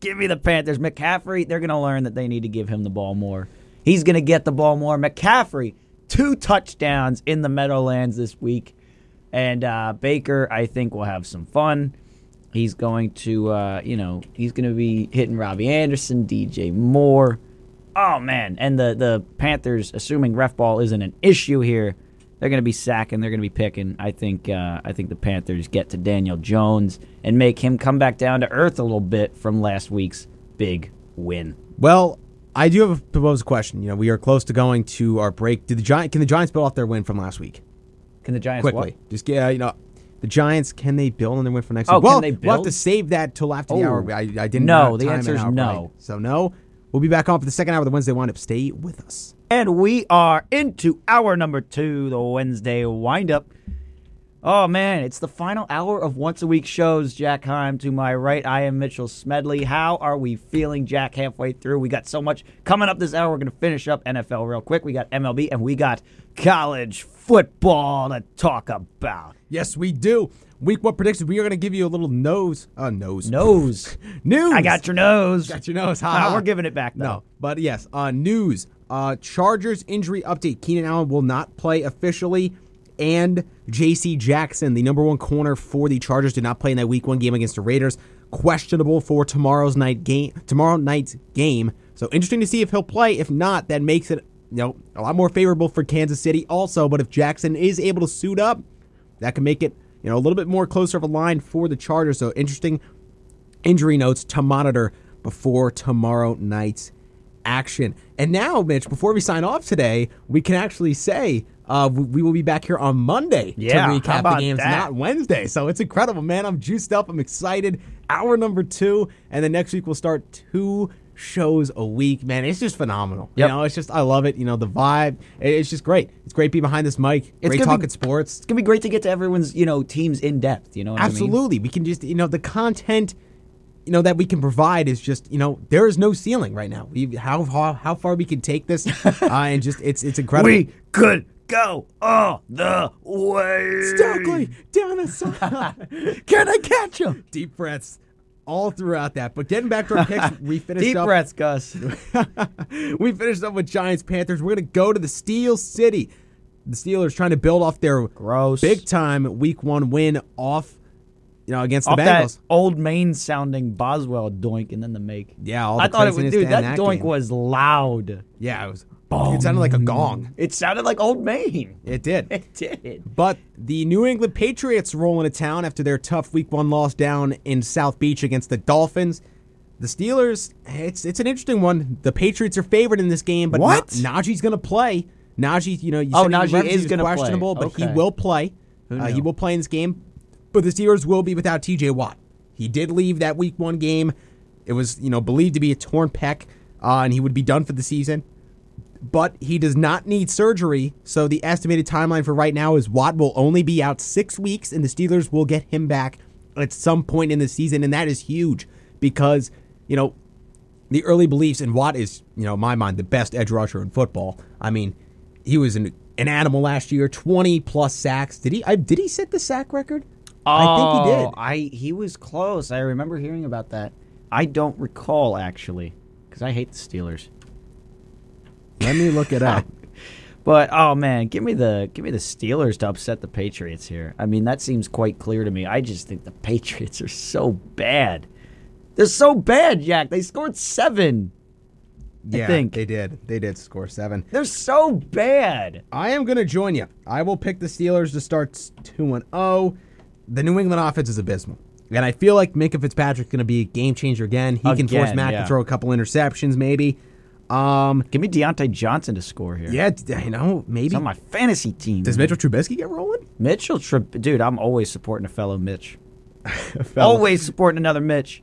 Give me the Panthers. McCaffrey, they're going to learn that they need to give him the ball more. He's going to get the ball more. McCaffrey, two touchdowns in the Meadowlands this week. And uh, Baker, I think, will have some fun. He's going to, uh, you know, he's going to be hitting Robbie Anderson, DJ Moore. Oh, man. And the, the Panthers, assuming ref ball isn't an issue here, they're going to be sacking. They're going to be picking. I think. Uh, I think the Panthers get to Daniel Jones and make him come back down to earth a little bit from last week's big win. Well, I do have a proposed question. You know, we are close to going to our break. Did the Giant can the Giants build off their win from last week? Can the Giants Quickly. Just yeah, you know, the Giants can they build on their win for next Oh, week? Well, can they we'll have to save that till after the Oh. hour. I, I didn't No, uh, the answer is no. right. So no. We'll be back on for the second hour of the Wednesday windup. Stay with us. And we are into hour number two, the Wednesday windup. Oh man, it's the final hour of once a week shows. Jack Heim to my right. I am Mitchell Smedley. How are we feeling, Jack? Halfway through, we got so much coming up this hour. We're going to finish up NFL real quick. We got MLB and we got college football to talk about. Yes, we do. Week one predictions. We are going to give you a little nose. Uh, nose. Nose. News. I got your nose. Got your nose. Ha, we're giving it back though. No, but yes, uh, news. Uh, Chargers injury update. Keenan Allen will not play officially, and J.C. Jackson, the number one corner for the Chargers, did not play in that Week One game against the Raiders. Questionable for tomorrow's night game. Tomorrow night's game. So interesting to see if he'll play. If not, that makes it you know a lot more favorable for Kansas City. Also, but if Jackson is able to suit up, that can make it you know a little bit more closer of a line for the Chargers. So interesting injury notes to monitor before tomorrow night's action. And now, Mitch, before we sign off today, we can actually say uh, we, will be back here on Monday Yeah, to recap the games, that? not Wednesday. So it's incredible, man. I'm juiced up. I'm excited. Hour number two, and then next week we'll start two shows a week. Man, it's just phenomenal. Yep. You know, it's just I love it. You know, the vibe. It's just great. It's great to be behind this mic. It's great gonna be- talking sports. It's gonna be great to get to everyone's you know teams in depth. You know what I mean? Absolutely. We can just, you know, the content, you know, that we can provide is just, you know, there is no ceiling right now. We, how, how how far we can take this, uh, and just it's it's incredible. We could go all the way. Stokely down the side. Can I catch him? Deep breaths all throughout that. But getting back to our picks, we finished Deep up. breaths, Gus. we finished up with Giants Panthers. We're gonna go to the Steel City. The Steelers trying to build off their Gross. big time Week One win off, you know, against Off the that Bengals. old Maine sounding Boswell doink and then the make. Yeah, all I thought it was, dude. That, that doink game. was loud. Yeah, it was. It sounded like a gong. It sounded like old Maine. It did. It did. But the New England Patriots roll into town after their tough Week One loss down in South Beach against the Dolphins. The Steelers, it's it's an interesting one. The Patriots are favored in this game, but What? Na- Najee's going to play. Najee, you know, you Oh, Najee is gonna play. questionable, but he will play. Uh, he will play in this game. But the Steelers will be without T.J. Watt. He did leave that Week One game. It was you know believed to be a torn pec, uh, and he would be done for the season. But he does not need surgery. So the estimated timeline for right now is Watt will only be out six weeks, and the Steelers will get him back at some point in the season, and that is huge because you know the early beliefs in Watt is you know in my mind the best edge rusher in football. I mean, he was an an animal last year, twenty plus sacks. Did he? I, did he set the sack record? I think he did. Oh, I he was close. I remember hearing about that. I don't recall actually, because I hate the Steelers. Let me look it up. But oh man, give me the give me the Steelers to upset the Patriots here. I mean, that seems quite clear to me. I just think the Patriots are so bad. They're so bad, Jack. They scored seven. yeah, think. they did. They did score seven. They're so bad. I am going to join you. I will pick the Steelers to start 2 and 0. The New England offense is abysmal. And I feel like Minkah Fitzpatrick's going to be a game changer again. He can force Again, Matt yeah. to throw a couple interceptions, maybe. Um, Give me Diontae Johnson to score here. yeah, d- you know, maybe. He's on my fantasy team. Does Mitchell Trubisky get rolling? Mitchell Trib- dude, I'm always supporting a fellow Mitch. A fellow, Always supporting another Mitch.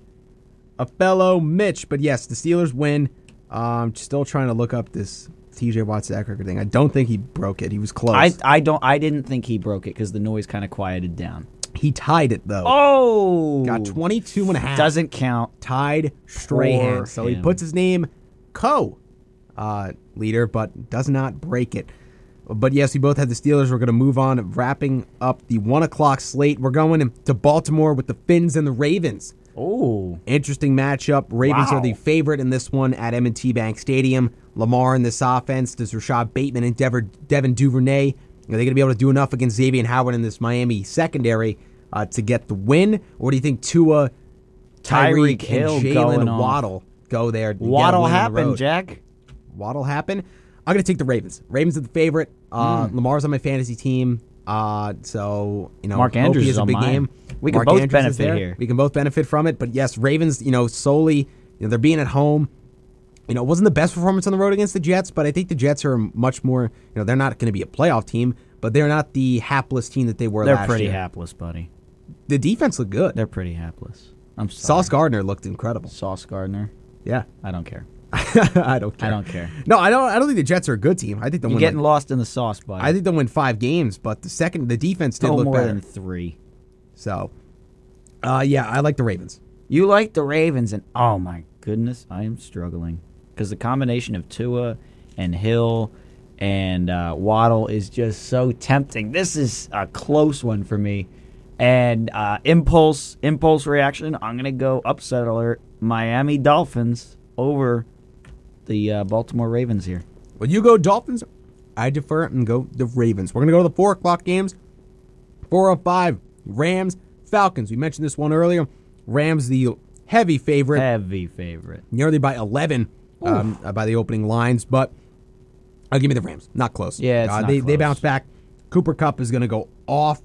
a fellow Mitch. But yes, the Steelers win. Um, still trying to look up this TJ Watt sack record thing. I don't think he broke it. He was close. I I don't I didn't think he broke it because the noise kind of quieted down. he tied it, though. Oh, Got 22 and a half. Doesn't count. tied straight. For So he him. puts his name co uh, leader, but does not break it. But yes, we both had the Steelers. We're going to move on, wrapping up the one o'clock slate. We're going to Baltimore with the Finns and the Ravens. Oh, Interesting matchup. Ravens Wow. are the favorite in this one at M&T Bank Stadium. Lamar in this offense. Does Rashod Bateman and Dever, Devin Duvernay, are they going to be able to do enough against Xavien Howard in this Miami secondary uh, to get the win? Or do you think Tua, Tyreek Tyreek, and Jaylen. Waddle go there? and get a what'll happen. Jack? What'll happen? I'm going to take the Ravens. Ravens are the favorite. Uh, Hmm. Lamar's on my fantasy team. Uh, so, you know, Mark Andrews is a big mine. game. We can Mark both Andrews benefit here. We can both benefit from it. But yes, Ravens, you know, solely, you know, they're being at home. You know, it wasn't the best performance on the road against the Jets, but I think the Jets are much more, you know, they're not going to be a playoff team, but they're not the hapless team that they were last year. They're pretty year. hapless, buddy. The defense looked good. They're pretty hapless. I'm sorry. Sauce Gardner looked incredible. Sauce Gardner. Yeah. I don't care. I don't care. I don't care. No, I don't I don't think the Jets are a good team. I think they'll You're getting like- lost in the sauce, buddy. I think they'll win five games, but the second the defense did no look more better. than three. So, uh, yeah, I like the Ravens. You like the Ravens, and oh my goodness, I am struggling because the combination of Tua and Hill and uh, Waddle is just so tempting. This is a close one for me. And uh, impulse, impulse reaction. I'm gonna go upset alert. Miami Dolphins over the uh, Baltimore Ravens here. Well, you go Dolphins. I defer and go the Ravens. We're gonna go to the four o'clock games. Four of five. Rams, Falcons. We mentioned this one earlier. Rams, the heavy favorite, Heavy favorite. nearly by eleven um, uh, by the opening lines, but I'll give me the Rams. Not close. Yeah, it's uh, not they they bounce back. Cooper Kupp is gonna go off,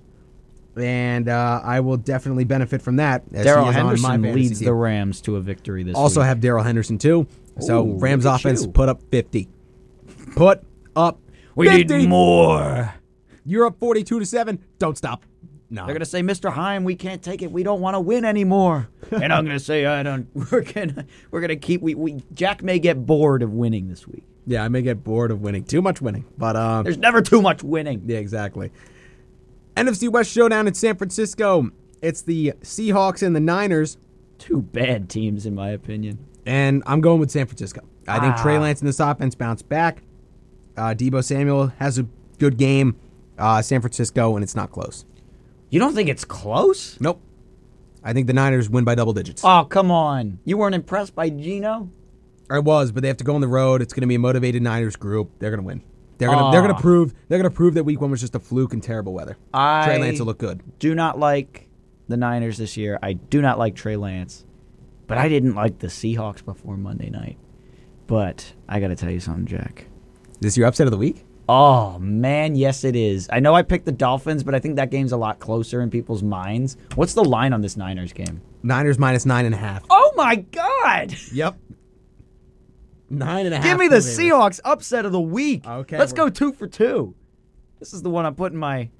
and uh, I will definitely benefit from that. Darrell on my Henderson leads team. the Rams to a victory this week. Also week. have Darrell Henderson too. So Ooh, Rams offense you. put up 50. Put up we need more. You're up 42 to 7. Don't stop. No. They're gonna say, "Mr. Heim, we can't take it. We don't want to win anymore." and I'm gonna say, "I don't. We're gonna we're gonna keep. We, we Jack may get bored of winning this week. yeah, I may get bored of winning. Too much winning. But um There's never too much winning. yeah, exactly. NFC West showdown in San Francisco. It's the Seahawks and the Niners, Two bad teams, in my opinion. and I'm going with San Francisco. I think Trey Ah. Lance and this offense bounce back. Uh, Deebo Samuel has a good game. Uh, San Francisco, and it's not close. You don't think it's close? Nope. I think the Niners win by double digits. Oh, come on. You weren't impressed by Geno? I was, but they have to go on the road. It's going to be a motivated Niners group. They're going to win. They're going to they're going Ah. prove they're to prove that Week One was just a fluke and terrible weather. I Trey Lance will look good. do not like the Niners this year. I do not like Trey Lance, but I didn't like the Seahawks before Monday night. But I got to tell you something, Jack. Is this your upset of the week? Oh man, yes it is. I know I picked the Dolphins, but I think that game's a lot closer in people's minds. What's the line on this Niners game? Niners minus nine and a half. Oh my god! Yep. Nine and a half. Give me the. Seahawks upset of the week. Okay, Let's go two for two. This is the one I'm putting my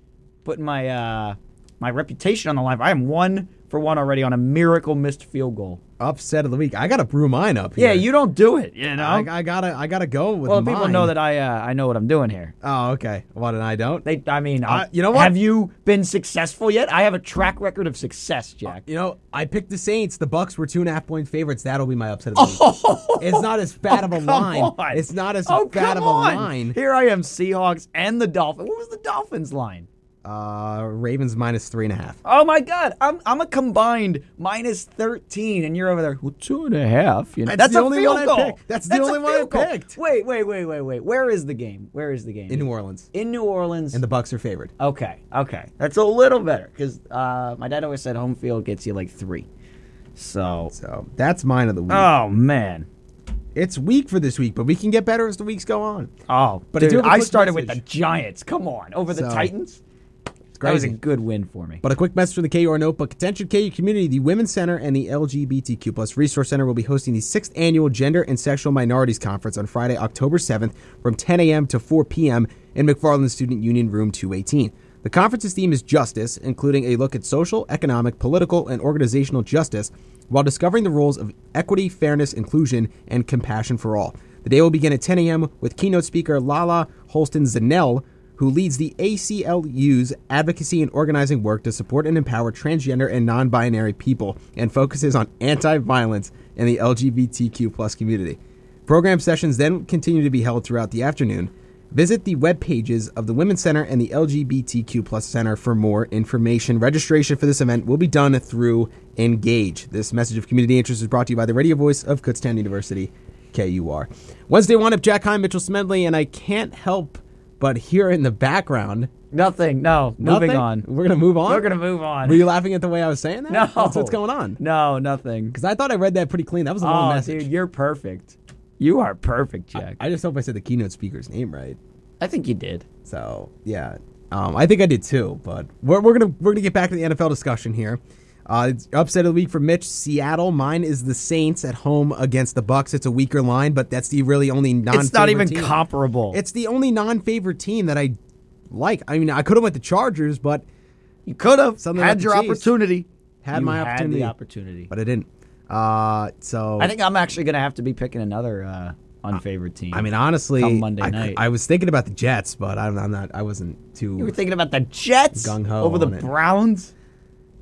putting my uh my reputation on the line. I am one for one already on a miracle missed field goal. Upset of the week. I got to brew mine up. Here. Yeah, you don't do it. You know. I, I gotta, I gotta go with. well, people know that I uh, I know what I'm doing here. Oh, okay. What and I don't. They, I mean, Uh, uh, you know what? Have you been successful yet? I have a track record of success, Jack. You know, I picked the Saints. The Bucks were two and a half point favorites. That'll be my upset of the week. it's not as bad of a Oh, line. on. It's not as oh, bad of a on. line. Here I am, Seahawks and the Dolphins. What was the Dolphins line? Uh, Ravens minus three and a half. Oh my God, I'm I'm a combined minus thirteen, and you're over there with two and a half. You know, That's the only one I picked. That's the only one I picked. Wait, wait, wait, wait, wait. Where is the game? Where is the game? In New Orleans, In New Orleans. and the Bucks are favored. okay, okay, that's a little better because uh, my dad always said home field gets you like three. So, So that's mine of the week. oh man, it's weak for this week, but we can get better as the weeks go on. oh, But I dude, do have a I started with the. Giants. Come on, over the So, Titans. That was a good win for me. But a quick message from the KUR Notebook. Attention KU community, the Women's Center and the LGBTQ plus Resource Center will be hosting the sixth annual Gender and Sexual Minorities Conference on Friday, October 7th from 10 a.m. to 4 p.m. in McFarland Student Union Room 218. The conference's theme is justice, including a look at social, economic, political, and organizational justice while discovering the roles of equity, fairness, inclusion, and compassion for all. The day will begin at 10 a.m. with keynote speaker Lala Holston Zannell, who leads the ACLU's advocacy and organizing work to support and empower transgender and non-binary people and focuses on anti-violence in the LGBTQ plus community. Program sessions then continue to be held throughout the afternoon. Visit the web pages of the Women's Center and the LGBTQ plus Center for more information. Registration for this event will be done through Engage. This message of community interest is brought to you by the radio voice of Kutztown University, KUR. Wednesday Windup Jack Heim, Mitchell Smedley, and I can't help but here in the background. Nothing. No. Moving Nothing? on. We're gonna move on. We're gonna move on. Were you laughing at the way I was saying that? No. What's, what's going on? No, nothing. Because I thought I read that pretty clean. That was a long Oh, message. dude, you're perfect. You are perfect, Jack. I, I just hope I said the keynote speaker's name right. I think you did. So yeah, um, I think I did too. But we're, we're gonna we're gonna get back to the NFL discussion here. Uh, upset of the week for Mitch, Seattle. Mine is the Saints at home against the Bucs. It's a weaker line, but that's the really only non. It's not even comparable. It's the only non-favorite team that I like. I mean, I could have went the Chargers, but you could have had about your Chiefs. opportunity. Had You my had opportunity. the opportunity. but I didn't. Uh, so I think I'm actually gonna have to be picking another uh, unfavored team. I mean, honestly, Come Monday I, night. I was thinking about the Jets, but I'm, I'm not. I wasn't too. you were thinking about the Jets Gung-ho over the on it.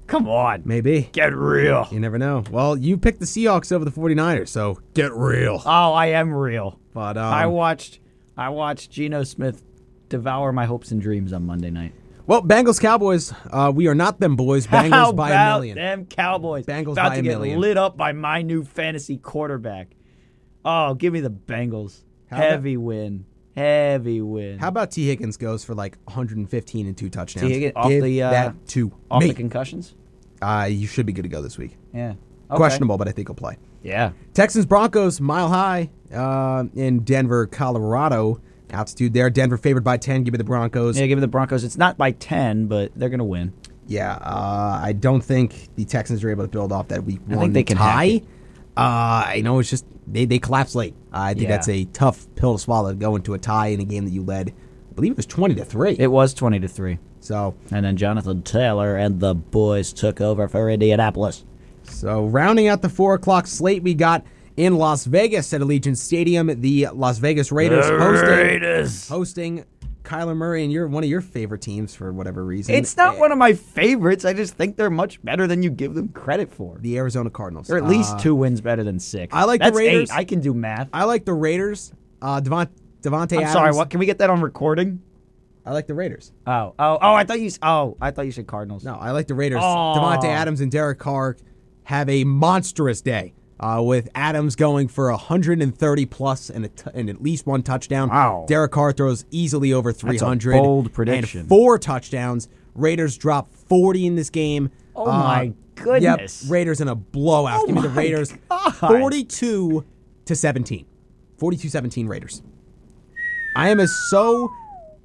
Come on, maybe. get real. You never know. Well, you picked the Seahawks over the 49ers, so get real. Oh, I am real. But um, I watched. I watched Geno Smith devour my hopes and dreams on Monday night. well, Bengals Cowboys. Uh, we are not them boys. Bengals How by a million. them Cowboys? Bengals about by to a get million. lit up by my new fantasy quarterback. Oh, give me the Bengals. How about- Heavy win. Heavy win. How about Tee Higgins goes for like 115 and two touchdowns? Tee Higgins off Give the, uh, that to off me. the concussions? uh, you should be good to go this week. Yeah. Okay. Questionable, but I think he'll play. Yeah. Texans Broncos mile high uh, in Denver, Colorado. Altitude there. Denver favored by 10. Give me the Broncos. Yeah, give me the Broncos. It's not by 10, but they're going to win. Yeah, uh, I don't think the Texans are able to build off that week I one think they can tie. Uh, I know it's just they they collapse late. I think Yeah. that's a tough pill to swallow to go into a tie in a game that you led. I believe it was twenty to three. It was 20 to 3. so And then Jonathan Taylor and the boys took over for Indianapolis. so rounding out the four o'clock slate, we got in Las Vegas at Allegiant Stadium the Las Vegas Raiders hosting Raiders. hosting Kyler Murray and you're one of your favorite teams for whatever reason. It's not Eh, one of my favorites. I just think they're much better than you give them credit for. the Arizona Cardinals. They're at least Uh, two wins better than six. I like the Raiders. Eight. I can do math. I like the Raiders. Uh, Devont, Davante I'm Adams. sorry. What? Can we get that on recording? I like the Raiders. Oh, oh, oh! I thought you. Oh, I thought you said Cardinals. No, I like the Raiders. Oh. Davante Adams and Derek Carr have a monstrous day. Uh, with Adams going for 130 plus and, a t- and at least one touchdown. Wow. Derek Carr throws easily over 300. bold and prediction. four touchdowns. Raiders drop 40 in this game. Oh Uh, my goodness. Yep, Raiders in a blowout. Oh Give me the Raiders God. 42 to 17. 42-17 Raiders. I am as so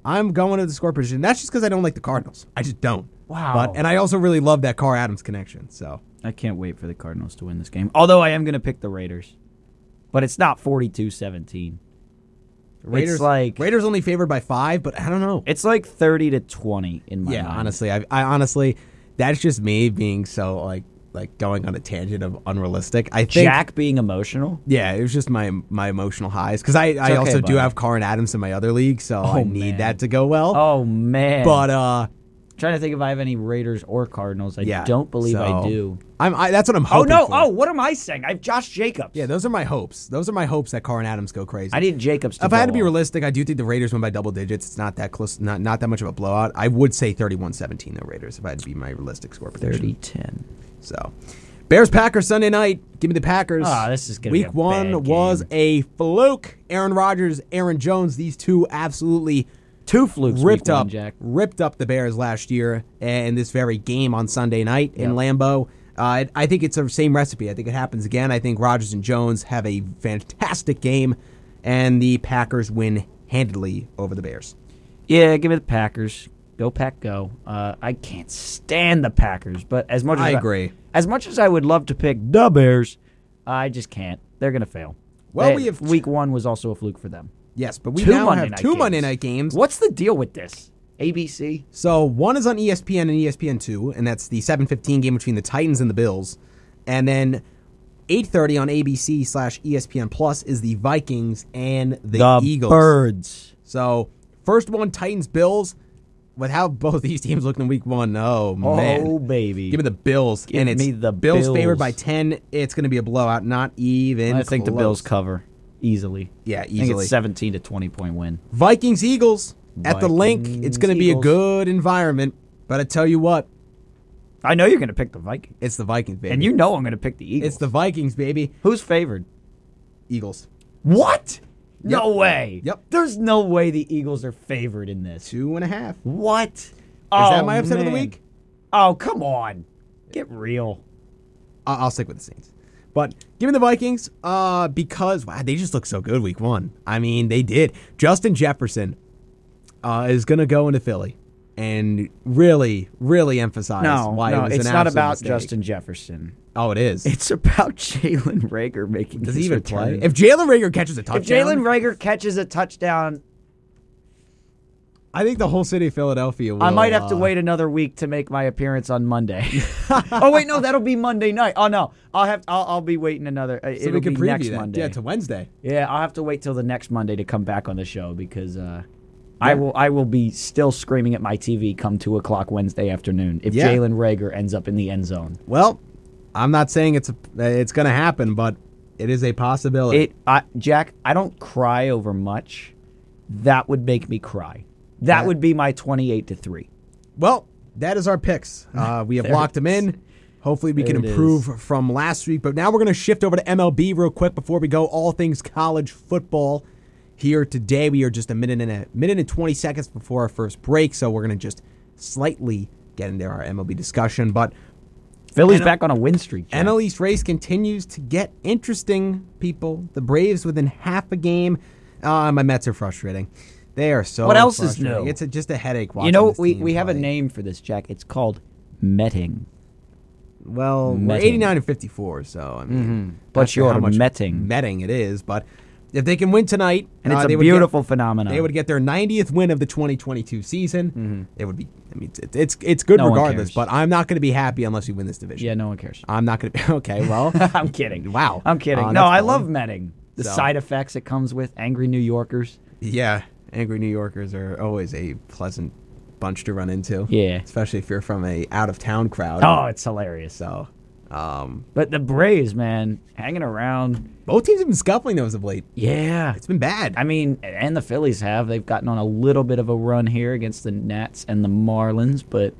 I'm going to the score position. That's just because I don't like the Cardinals. I just don't. Wow. But and I also really love that Carr Adams connection. So I can't wait for the Cardinals to win this game. Although I am going to pick the Raiders, but it's not 42-17. Raiders like- Raiders only favored by five, but I don't know. It's like 30 to 20 in my yeah, mind. honestly, I, I honestly, that's just me being so like like going on a tangent of unrealistic. I think Jack being emotional. Yeah, it was just my my emotional highs because I, I okay, also do buddy. have Carn Adams in my other league, so I Oh, need man. that to go well. Oh man! But uh, trying to think if I have any Raiders or Cardinals. I yeah, don't believe I so do. I'm I, that's what I'm hoping. Oh hoping. no! for. Oh, what am I saying? I have Josh Jacobs. yeah, those are my hopes. Those are my hopes that Carn Adams go crazy. I need Jacobs. To if I had to go be off. realistic, I do think the Raiders win by double digits. It's not that close, not not that much of a blowout. I would say 31-17 though Raiders if I had to be my realistic score prediction. 30-10. So, Bears Packers Sunday night. Give me the Packers. Ah, this is gonna be Week a one bad was a fluke. Aaron Rodgers, Aaron Jones, these two absolutely Two flukes. ripped up one, ripped up the Bears last year in this very game on Sunday night in Yep. Lambeau. Uh, I- I think it's the same recipe. I think it happens again. I think Rodgers and Jones have a fantastic game, and the Packers win handedly over the Bears. Yeah, give me the Packers. Go Pack, go. Uh, I can't stand the Packers, but as much as I agree. as much as I would love to pick the Bears, I just can't. They're gonna fail. Well, They- we have- week one was also a fluke for them. Yes, but we two now Monday have night two games. Monday night games. What's the deal with this? ABC. So one is on ESPN and ESPN two, and that's the seven fifteen game between the Titans and the Bills, and then eight thirty on ABC slash ESPN Plus is the Vikings and the, Eagles. Birds. So first one Titans Bills. With how both these teams looked in Week One, oh Oh man, Oh, baby. give me the Bills, Give and it's me the Bills, Bills. favored by ten. It's going to be a blowout, not even. I think the. Bills cover easily. Yeah, easily. it's seventeen to twenty point win. Vikings Eagles at the link. It's going to be a Eagles. good environment, but I tell you what, I know you're gonna pick the Vikings, it's the Vikings, baby. and you know I'm gonna pick the Eagles. It's the Vikings, baby. who's favored? Eagles. What? No way. Yep. There's no way the Eagles are favored in this. Two and a half. Is What? Is that my oh, upset of the week? Oh, come on. Get real. I- I'll stick with the Saints. But give me the Vikings uh, because wow, they just look so good week one. I mean, they did. Justin Jefferson uh, is going to go into Philly and really, really emphasize No, why no, it was it's not about mistake. Justin Jefferson. Oh, it is. It's about Jalen Reagor making Does he even return. play? If Jalen Reagor catches a touchdown, If Jalen Reagor catches a touchdown, I think the whole city of Philadelphia will. I might have to uh, wait another week to make my appearance on Monday. oh wait, no, that'll be Monday night. Oh no, I'll have I'll, I'll be waiting another. Uh, So it'll we can be preview next that. Monday. Yeah, to Wednesday. Yeah, I'll have to wait till the next Monday to come back on the show because uh, I will I will be still screaming at my TV come two o'clock Wednesday afternoon if Yeah. Jalen Reagor ends up in the end zone. Well, I'm not saying it's a, it's going to happen, but it is a possibility. It I, Jack, I don't cry over much. That would make me cry. That would be my twenty-eight to three. Well, that is our picks. Uh, we have locked them in. Hopefully, we can There it improve from last week. But now we're going to shift over to MLB real quick before we go. All things college football here today. We are just a minute and a minute and twenty seconds before our first break, so we're going to just slightly get into our MLB discussion. But Philly's NL back on a win streak. Jack. NL East race continues to get interesting. People, the Braves within half a game. Uh, my Mets are frustrating. They are so. What else is new? It's a, just a headache. you know we we have a name for this, Jack. It's called metting. Well, we're 89 and 54, so I mean, But not sure you're how much metting. Metting it is, but if they can win tonight, And uh, it's they a would get- beautiful phenomenon. They would get their 90th win of the 2022 season. It would be. I mean, it's it's, it's good Mm-hmm. No regardless. But I'm not going to be happy unless we win this division. yeah, no one cares. I'm not going to be okay. Well, I'm kidding. Wow. I'm kidding. Uh, no, I love metting. The So- side effects it comes with angry New Yorkers. yeah, angry New Yorkers are always a pleasant bunch to run into. Yeah. especially if you're from a out of town crowd. Oh, it's hilarious. so. Um, But the Braves, man, hanging around. both teams have been scuffling those of late. Yeah. It's been bad. I mean, and the Phillies have. They've gotten on a little bit of a run here against the Nats and the Marlins, but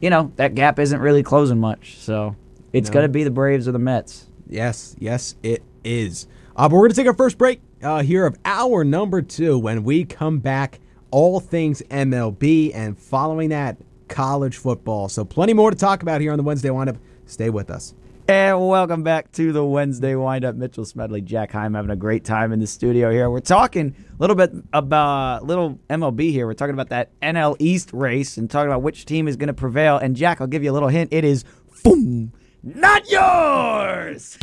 you know that gap isn't really closing much. So it's No. going to be the Braves or the Mets. Yes, yes, it is. Uh, but we're going to take our first break uh, here of hour number two. When we come back, all things MLB, and following that, college football. So, plenty more to talk about here on the Wednesday Windup. Stay with us. And welcome back to the Wednesday windup. Mitchell Smedley, Jack Heim, having a great time in the studio here. We're talking a little bit about little MLB here. We're talking about that NL East race and talking about which team is going to prevail. And Jack, I'll give you a little hint. It is, boom, not yours.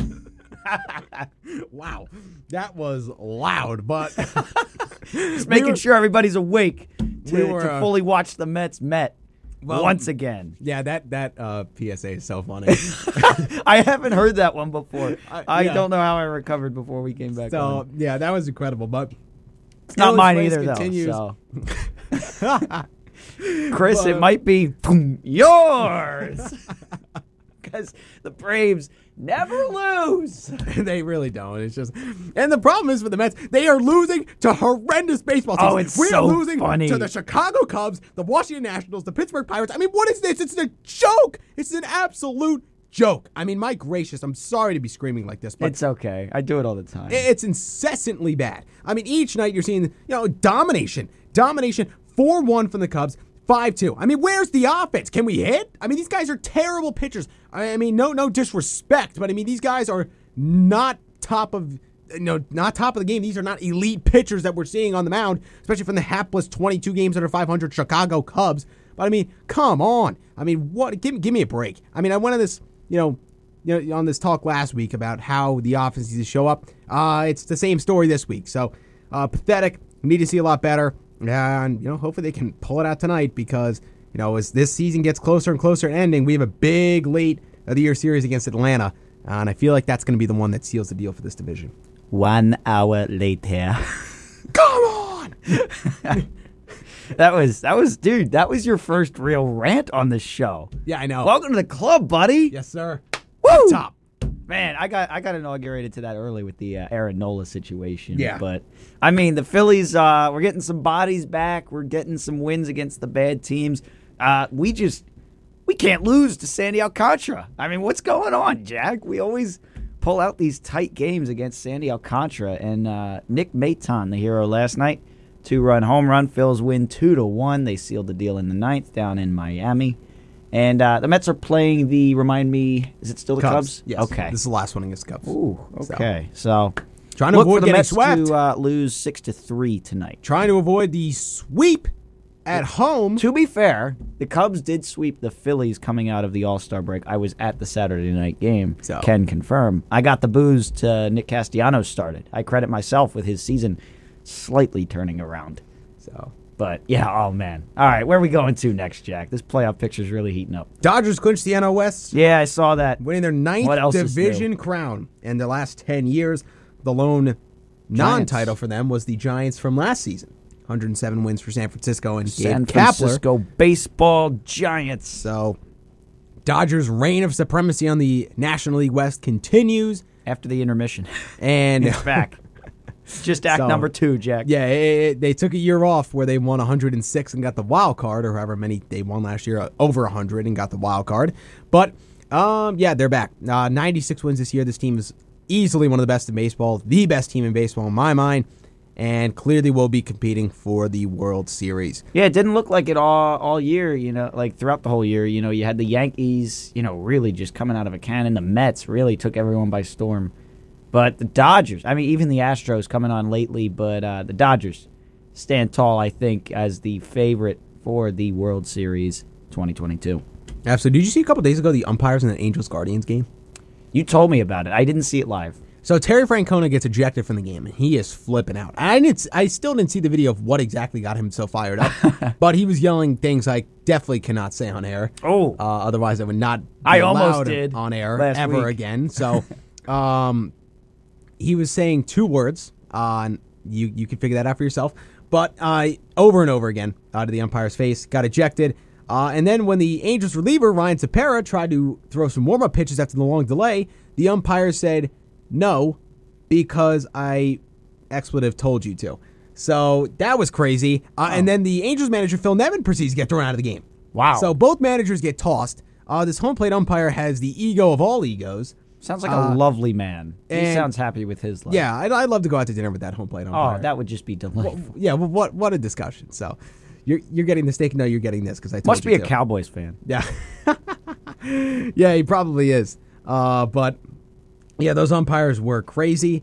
Wow, that was loud, but Just making were- sure everybody's awake to, we were, to uh, fully watch the Mets met. Well- once again. Yeah, that that uh, PSA is so funny. I haven't heard that one before. I- I, yeah. don't know how I recovered before we came back. so on. yeah, that was incredible. But It's not mine either, continues. though. So. Chris, But- it might be boom, yours. Because the Braves never lose. they really don't. It's just, and the problem is for the Mets, they are losing to horrendous baseball teams. Oh, it's we so losing funny. to the Chicago Cubs, the Washington Nationals, the Pittsburgh Pirates. I mean, what is this? It's a joke. It's an absolute joke. I mean, my gracious, I'm sorry to be screaming like this, but It's okay. I do it all the time. it's incessantly bad. I mean, each night you're seeing, you know, domination, domination, 4 1 from the Cubs. 5 2. I mean, where's the offense? Can we hit? I mean, these guys are terrible pitchers. I mean, no no disrespect, but I mean, these guys are not top of know, not top of the game. These are not elite pitchers that we're seeing on the mound, especially from the hapless 22 games under 500 Chicago Cubs. But I mean, come on. I mean, what? Give, give me a break. I mean, I went on this, you know, you know, on this talk last week about how the offense needs to show up. Uh, it's the same story this week. So uh, pathetic. Need to see a lot better, and you know, hopefully they can pull it out tonight because you know, as this season gets closer and closer to ending, we have a big late of the year series against Atlanta, and I feel like that's going to be the one that seals the deal for this division. One hour later. Come on! that was that was dude. That was your first real rant on the show. Yeah, I know. Welcome to the club, buddy. yes, sir. Woo! Top. Man, I got I got inaugurated to that early with the uh, Aaron Nola situation. Yeah. but I mean the Phillies. Uh, we're getting some bodies back. We're getting some wins against the bad teams. Uh, we just we can't lose to Sandy Alcantara. I mean, what's going on, Jack? We always pull out these tight games against Sandy Alcantara and uh, Nick Maton, the hero last night. Two run home run. Phil's win two to one. They sealed the deal in the ninth down in Miami. And uh, the Mets are playing the. Remind me, is it still the Cubs? Yes. Okay. This is the last one against Cubs. Ooh. So, Okay. So, trying to look avoid for the getting Mets swept. to uh, lose six to three tonight. trying to avoid the sweep at home. To be fair, the Cubs did sweep the Phillies coming out of the All Star break. I was at the Saturday night game. So- Can confirm. I got the booze to Nick Castellanos started. I credit myself with his season slightly turning around. So But yeah, oh man. All right, where are we going to next, Jack? This playoff picture's really heating up. Dodgers clinched the NL West, Yeah, I saw that. winning their ninth division crown in the last ten years. The lone non-title for them was the Giants from last season. 107 wins for San Francisco and San Gabe Kapler. Francisco baseball giants. So, Dodgers' reign of supremacy on the National League West continues, After the intermission. and It's back. Just act So- number two, Jack. Yeah, it, it- they took a year off where they won 106 and got the wild card, or however many they won last year, uh, over 100 and got the wild card. But um, yeah, they're back. Uh, 96 wins this year. This team is easily one of the best in baseball, the best team in baseball in my mind, and clearly will be competing for the World Series. Yeah, it didn't look like it all all year. You know, like throughout the whole year. You know, you had the Yankees. You know, really just coming out of a cannon. The Mets really took everyone by storm. But the Dodgers. I mean, even the Astros coming on lately. But uh, the Dodgers stand tall, I think, as the favorite for the World Series 2022. Absolutely. Did you see a couple days ago the umpires in the Angels Guardians game? You told me about it. I didn't see it live. So Terry Francona gets ejected from the game, and he is flipping out. I didn't, I still didn't see the video of what exactly got him so fired up, but he was yelling things I definitely cannot say on air. Oh. uh, otherwise I would not. I almost did on air ever week. again. So, um, he was saying two words. Uh, and you you can figure that out for yourself. But uh, over and over again uh, to the umpire's face, got ejected. Uh, and then when the Angels reliever Ryan Tepera tried to throw some warm up pitches after the long delay, the umpire said no because I expletive told you to. So that was crazy. Uh, And then the Angels manager Phil Nevin proceeds to get thrown out of the game. Wow. So both managers get tossed. Uh, this home plate umpire has the ego of all egos. Sounds like Uh, a lovely man. He and- sounds happy with his life. Yeah, I'd, I'd love to go out to dinner with that home plate umpire. Oh, that would just be delightful. yeah. Well, what what a discussion. So, you're you're getting the steak. No, you're getting this because I told Must you be a to. Cowboys fan. Yeah, yeah, he probably is. Uh, but yeah, those umpires were crazy.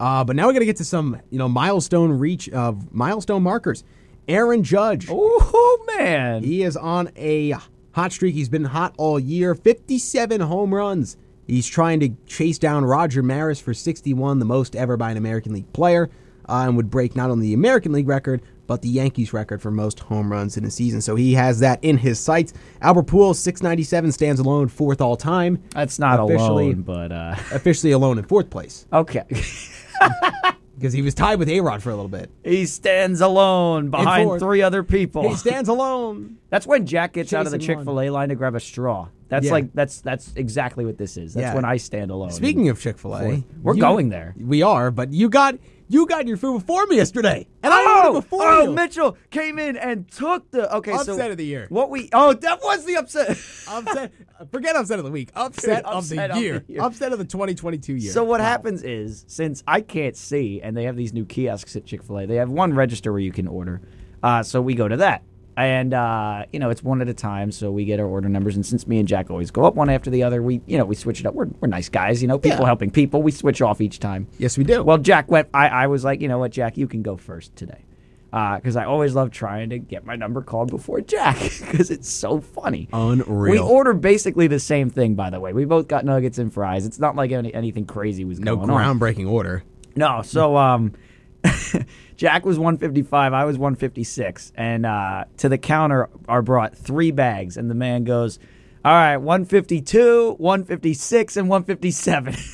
Uh, but now we're gonna get to some you know milestone reach of milestone markers. Aaron Judge. Oh man. He is on a hot streak. He's been hot all year. 57 home runs. He's trying to chase down Roger Maris for 61, the most ever by an American League player, uh, and would break not only the American League record, but the Yankees record for most home runs in a season. So he has that in his sights. Albert Pujols, 697, stands alone, fourth all time. That's not Officially- alone, but uh, Officially alone in fourth place okay. because he was tied with A-Rod for a little bit. he stands alone behind three other people. He stands alone. That's when Jack gets out of the Chick fil A line to grab a straw. That's Yeah. like that's that's exactly what this is. That's Yeah. when I stand alone. Speaking of Chick Fil A, We're going there. We are, but you got you got your food before me yesterday, and I oh, ordered before oh, you. Mitchell came in and took the okay. so Upset of the year. What we? Oh, that was the upset. upset. Forget upset of the week. Upset, of, upset the of year. the year. Upset of the 2022 year. So what Wow. happens is, since I can't see, and they have these new kiosks at Chick Fil A, they have one register where you can order. Uh, so we go to that, and uh, you know it's one at a time. So we get our order numbers, and since me and Jack always go up one after the other, we you know we switch it up. We're, we're nice guys, you know, people Yeah. helping people. We switch off each time. Yes, we do. Well, Jack went. I, I was like, you know what, Jack, you can go first today, because I always love trying to get my number called before Jack, because it's so funny. Unreal. We order basically the same thing, by the way. We both got nuggets and fries. It's not like any, anything crazy was no going on. No groundbreaking order. No, so um, Jack was 155, I was 156, and uh, to the counter are brought three bags, and the man goes, "All right, 152, 156, and 157."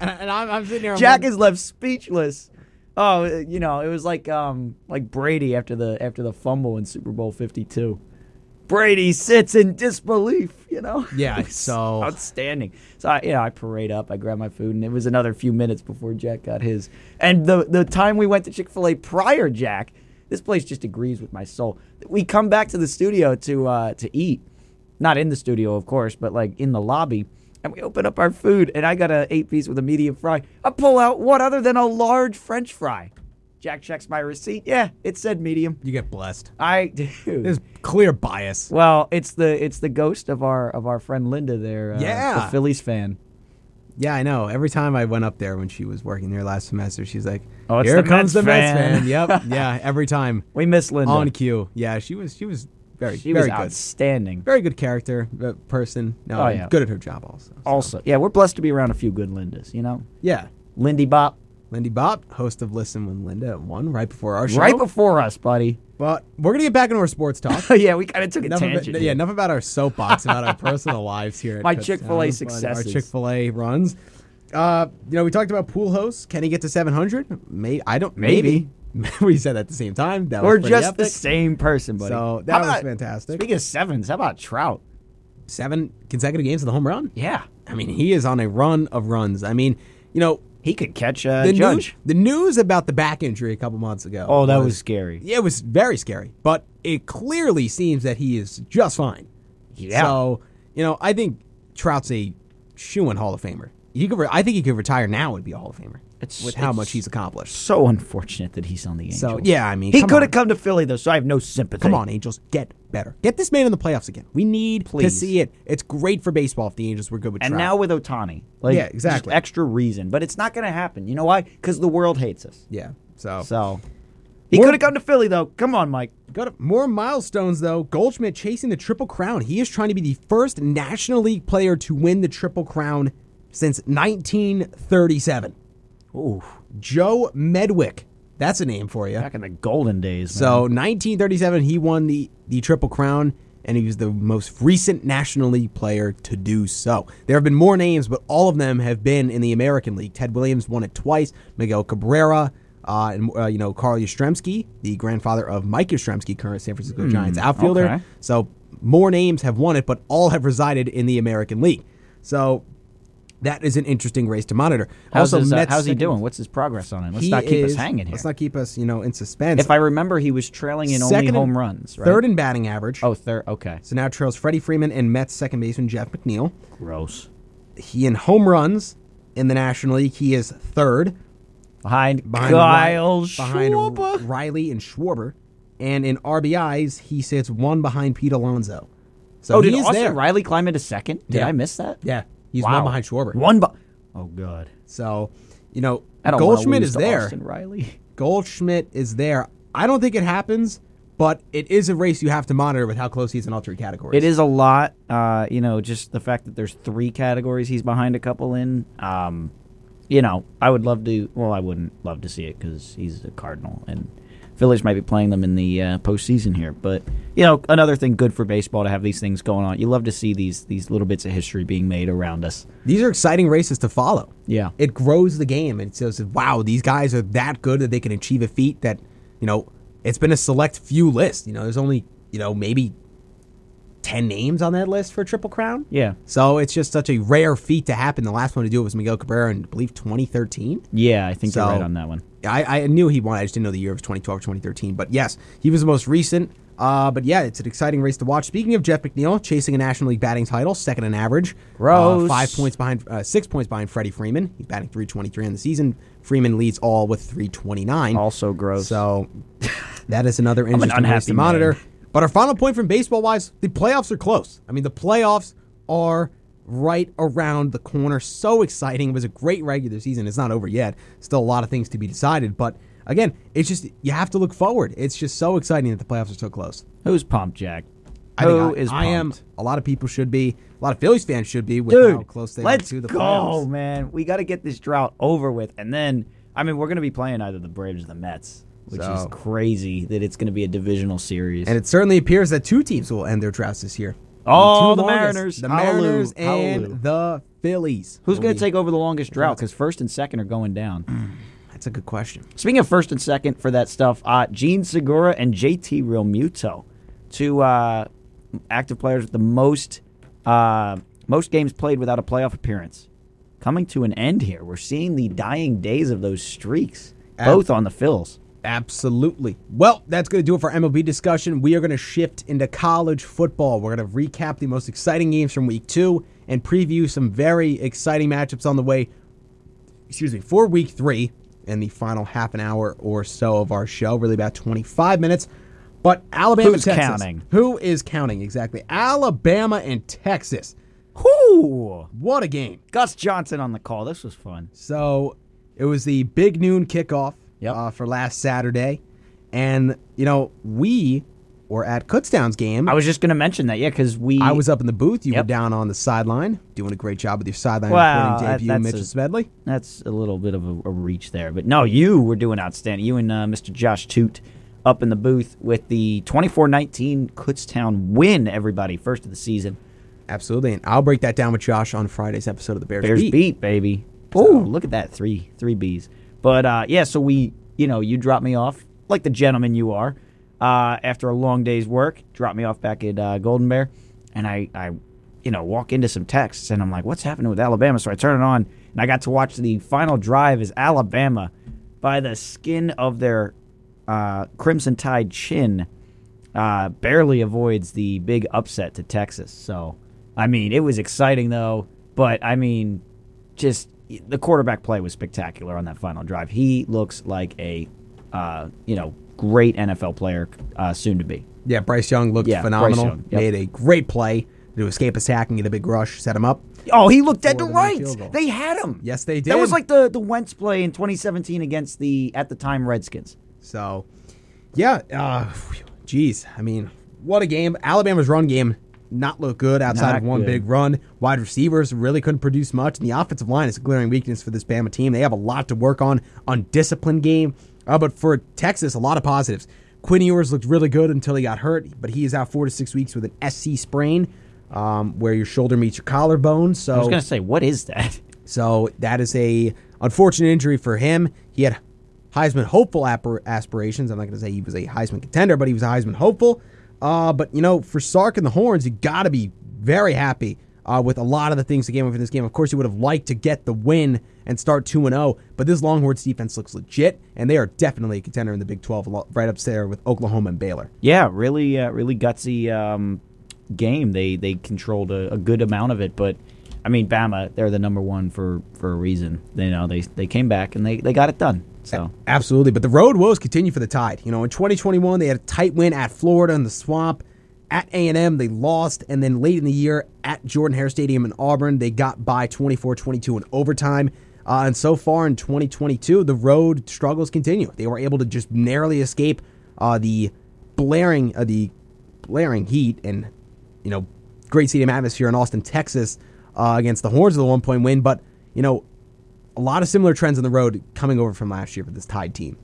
And, and I'm, I'm sitting there. I'm Jack is left speechless. Oh, you know, it was like um like Brady after the after the fumble in Super Bowl 52. Brady sits in disbelief, you know. Yeah, so- outstanding. So I, you know, I parade up, I grab my food, and it was another few minutes before Jack got his. And the the time we went to Chick Fil A prior, Jack, this place just agrees with my soul. We come back to the studio to uh, to eat, not in the studio, of course, but like in the lobby. And we open up our food, and I got a eight piece with a medium fry. I pull out what other than a large French fry. Jack checks my receipt. Yeah, it said medium. you get blessed. I dude. There's clear bias. Well, it's the it's the ghost of our of our friend Linda there. Uh, Yeah. the Phillies fan. Yeah, I know. Every time I went up there when she was working there last semester, she's like, Oh, it's "Here the comes Mets the Mets fan." fan." Yep, yeah. Every time We miss Linda. on cue. Yeah, she was. She was very, she very was good. outstanding. Very good character, uh, person. No, Oh, yeah. good at her job also. So, Also, yeah, we're blessed to be around a few good Lindas. You know, yeah. Lindy Bop, Lindy Bop, host of Listen with Linda at one, right before our show. right before us, buddy. But we're gonna get back into our sports talk. yeah, we kind of took a enough of tangent. here. yeah, enough about our soapbox about our personal lives here. At My Chick-fil-A but Our. Chick Fil A runs. Uh, you know, we talked about Pujols. Can he get to 700? May I don't. Maybe. Maybe. we said that at the same time. That We're just the same person, buddy. So How that was about- fantastic. Speaking of sevens, how about Trout? Seven consecutive games of the home run. Yeah, I mean, he is on a run of runs. I mean, you know, he could catch a the judge. news, the news about the back injury a couple months ago. oh, that was scary. Yeah, it was very scary, but it clearly seems that he is just fine. Yeah. So, you know, I think Trout's a shoe-in Hall of Famer. He could. Re- I think he could retire now and be a Hall of Famer It's- with how much he's accomplished. So unfortunate that he's on the Angels. So yeah, I mean, he could have come to Philly though, so I have no sympathy. Come on, Angels, get better. Get this man in the playoffs again. We need to see it. It's great for baseball if the Angels were good with And Trout. now with Ohtani, like Yeah, exactly. extra reason, but it's not going to happen. You know why? Because the world hates us. yeah. So, So he could have come to Philly though. Come on, Mike. got more milestones though. Goldschmidt chasing the triple crown. He is trying to be the first National League player to win the triple crown since 1937. Ooh, Joe Medwick. That's a name for you. back in the golden days. So 1937, he won the the Triple Crown, and he was the most recent National League player to do so. There have been more names, but all of them have been in the American League. Ted Williams won it twice. Miguel Cabrera. Uh, and uh, you know Carl Yastrzemski, the grandfather of Mike Yastrzemski, current San Francisco Giants outfielder. okay. So more names have won it, but all have resided in the American League. So that is an interesting race to monitor. how's, also, his, uh, Mets how's he doing? What's his progress on it? Let's not keep us hanging here. Let's not keep us, you know, in suspense. if I remember, he was trailing in only Second in- home runs. Right? Third in batting average. Oh, third. Okay. So now trails Freddie Freeman and Mets second baseman Jeff McNeil. Gross. He in home runs in the National League, he is third Behind, behind Kyle Ri- behind Schwarber. Riley and Schwarber. And in RBIs, he sits one behind Pete Alonso. So Oh, he did Austin there. Riley climb into second? Did Yeah. I miss that? Yeah, he's Wow. one behind Schwarber. One. Bu- oh God. So, you know, I don't wanna Goldschmidt is there. Austin Riley. Goldschmidt is there. I don't think it happens, but it is a race you have to monitor with how close he's in all three categories. It is a lot. Uh, you know, just the fact that there's three categories he's behind a couple in. Um, you know, I would love to. Well, I wouldn't love to see it because he's a Cardinal, and Phillies might be playing them in the uh, postseason here. But you know, another thing good for baseball to have these things going on. You love to see these these little bits of history being made around us. These are exciting races to follow. Yeah. It grows the game. And it says, wow, these guys are that good that they can achieve a feat that, you know, it's been a select few list. You know, there's only, you know, maybe 10 names on that list for a Triple Crown. Yeah. So it's just such a rare feat to happen. The last one to do it was Miguel Cabrera in, I believe, 2013. Yeah, I think So- you're right on that one. I, I knew he won. I just didn't know the year. Was 2012 or 2013. But yes, he was the most recent. Uh, but yeah, it's an exciting race to watch. Speaking of Jeff McNeil, chasing a National League batting title, second in average. Gross. Uh, five points behind, uh, six points behind Freddie Freeman. He's batting 323 in the season. Freeman leads all with 329. Also gross. So that is another interesting race unhappy to monitor. man. But our final point from baseball wise, the playoffs are close. I mean, the playoffs are right around the corner. So exciting. It was a great regular season. It's not over yet. Still a lot of things to be decided. But again, it's just you have to look forward. It's just so exciting that the playoffs are so close. Who's pumped, Jack? I Who think I, is I am. A lot of people should be. A lot of Phillies fans should be with how Dude, close they let's are to the go, playoffs. man. We got to get this drought over with, and then I mean, we're going to be playing either the Braves or the Mets, which is crazy that it's going to be a divisional series. And it certainly appears that two teams will end their droughts this year. Oh, two the longest. Mariners. the Hallelujah. Mariners, and Hallelujah. the Phillies. Who's going to take over the longest drought? Because first and second are going down. That's a good question. Speaking of first and second for that stuff, uh, Jean Segura and JT Realmuto, two uh, active players with the most uh, most games played without a playoff appearance, coming to an end here. We're seeing the dying days of those streaks, Ab- both on the Phils. Absolutely. Well, that's going to do it for MLB discussion. We are going to shift into college football. We're going to recap the most exciting games from week two and preview some very exciting matchups on the way. Excuse me, for week three in the final half an hour or so of our show, really about 25 minutes. But Alabama, Who's Texas. counting? Who is counting exactly? Alabama and Texas. Whoo! What a game! Gus Johnson on the call. This was fun. So it was the big noon kickoff Yep. uh, for last Saturday, and you know we were at Kutztown's game. I was just going to mention that, yeah, because we. I was up in the booth. You Yep. were down on the sideline, doing a great job with your sideline Wow, reporting debut, that's Mitchell a- Smedley. That's a little bit of a, a reach there, but no, you were doing outstanding. You and uh, Mr. Josh Toot up in the booth with the 24-19 Kutztown win. Everybody, first of the season. Absolutely, and I'll break that down with Josh on Friday's episode of the Bears, Bears Beat. beat, baby. Oh, look at that three three B's. But uh, yeah, so we, you know, you dropped me off like the gentleman you are. Uh, after a long day's work, Drop me off back at uh, Golden Bear, and I, I, you know, walk into some texts, and I'm like, "What's happening with Alabama?" So I turn it on, and I got to watch the final drive as Alabama, by the skin of their uh, Crimson Tide chin, uh, barely avoids the big upset to Texas. So, I mean, it was exciting though. But I mean, just the quarterback play was spectacular on that final drive. He looks like a, uh, you know, great NFL player uh, soon to be. Yeah, Bryce Young looked Yeah, phenomenal. Young, yep. Made a great play to escape a sack and get a big rush, set him up. Oh, he looked dead to the rights. They had him. Yes, they did. That was like the the Wentz play in 2017 against the at the time Redskins. So, yeah, uh, geez, I mean, what a game! Alabama's run game not look good outside Not of one good. big run. Wide receivers really couldn't produce much, and the offensive line is a glaring weakness for this Bama team. They have a lot to work on on discipline game, uh, but for Texas, a lot of positives. Quinn Ewers looked really good until he got hurt, but he is out four to six weeks with an SC sprain, um, where your shoulder meets your collarbone. So I was gonna say, what is that? so that is a unfortunate injury for him. He had Heisman hopeful aspirations. I'm not going to say he was a Heisman contender, but he was a Heisman hopeful. Uh, but you know, for Sark and the Horns, you got to be very happy uh, with a lot of the things that came in this game. Of course, you would have liked to get the win and start two and zero, but this Longhorns defense looks legit, and they are definitely a contender in the Big 12, right up there with Oklahoma and Baylor. Yeah, really, uh, really gutsy um, game. They they controlled a, a good amount of it, but I mean, Bama, they're the number one for, for a reason. They, you know, they they came back and they, they got it done. So Absolutely, but the road woes continue for the Tide. You know, in 2021 they had a tight win at Florida in the Swamp. At A&M they lost, and then late in the year at Jordan Hare Stadium in Auburn they got by 24-22 in overtime. Uh, and so far in 2022, the road struggles continue. They were able to just narrowly escape uh, the blaring, uh, the blaring heat, and you know, great stadium atmosphere in Austin, Texas, uh, against the Horns with a one-point win. But you know, a lot of similar trends on the road coming over from last year for this Tide team.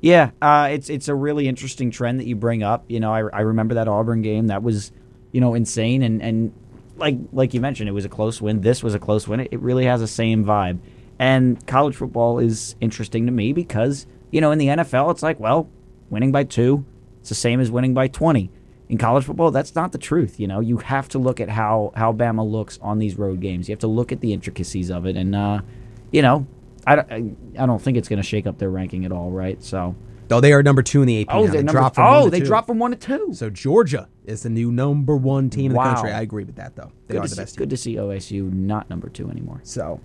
Yeah, uh, it's it's a really interesting trend that you bring up. You know, I, I remember that Auburn game that was, you know, insane and and like like you mentioned, it was a close win. This was a close win. It, it really has the same vibe. And college football is interesting to me because you know in the NFL it's like well, winning by two, it's the same as winning by twenty. In college football, that's not the truth. You know, you have to look at how how Bama looks on these road games. You have to look at the intricacies of it, and uh, you know, I, don't- I don't think it's going to shake up their ranking at all, right? So, Though they are number two in the AP. oh, now. they number, dropped from oh, one to they two. dropped from one to two. So Georgia is the new number one team in Wow. the country. I agree with that, though. They good, are the see, best team. good to see OSU not number two anymore. So,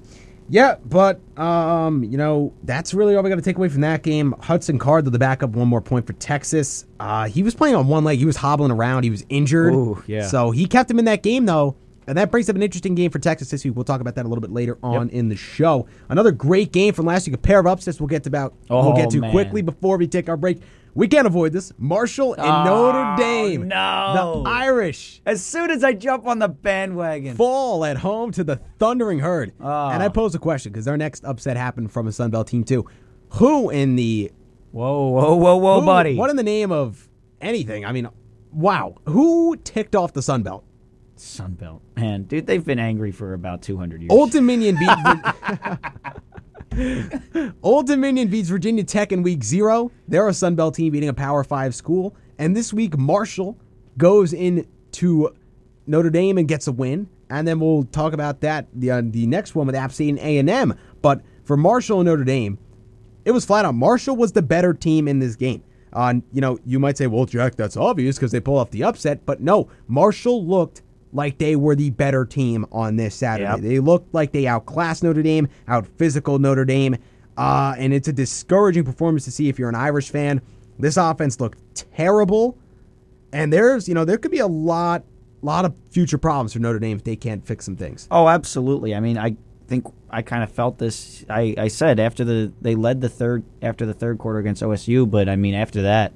yeah, but um, you know that's really all we got to take away from that game. Hudson Card, though, the backup, one more point for Texas. Uh, he was playing on one leg. He was hobbling around. He was injured. Ooh, yeah. So he kept him in that game though, and that brings up an interesting game for Texas this week. We'll talk about that a little bit later on in the show. Another great game from last week. A pair of upsets. We'll get to about. Oh, we'll get to man. quickly before we take our break. We can't avoid this. Marshall and Notre Dame. Oh, no. The Irish As soon as I jump on the bandwagon, fall at home to the Thundering Herd. Ah. And I pose a question because our next upset happened from a Sun Belt team too. Who in the whoa, whoa, whoa, whoa, who- buddy. What in the name of anything? I mean, wow. Who ticked off the Sun Belt? Sunbelt, man, dude, they've been angry for about two hundred years. Old Dominion beat Old Dominion beats Virginia Tech in week zero. They're a Sun Belt team beating a Power Five school. And this week, Marshall goes in to Notre Dame and gets a win. And then we'll talk about that the uh, the next one with App State and A and M. But for Marshall and Notre Dame, it was flat out. Marshall was the better team in this game. Uh, you know, you might say, well, Jack, that's obvious because they pull off the upset. But no, Marshall looked like they were the better team on this Saturday. Yep. They looked like they outclassed Notre Dame, out physical Notre Dame. Uh, and it's a discouraging performance to see if you're an Irish fan. This offense looked terrible. And there's, you know, there could be a lot, lot of future problems for Notre Dame if they can't fix some things. Oh, absolutely. I mean, I think I kind of felt this. I, I said after the they led the third after the third quarter against OSU, but I mean after that,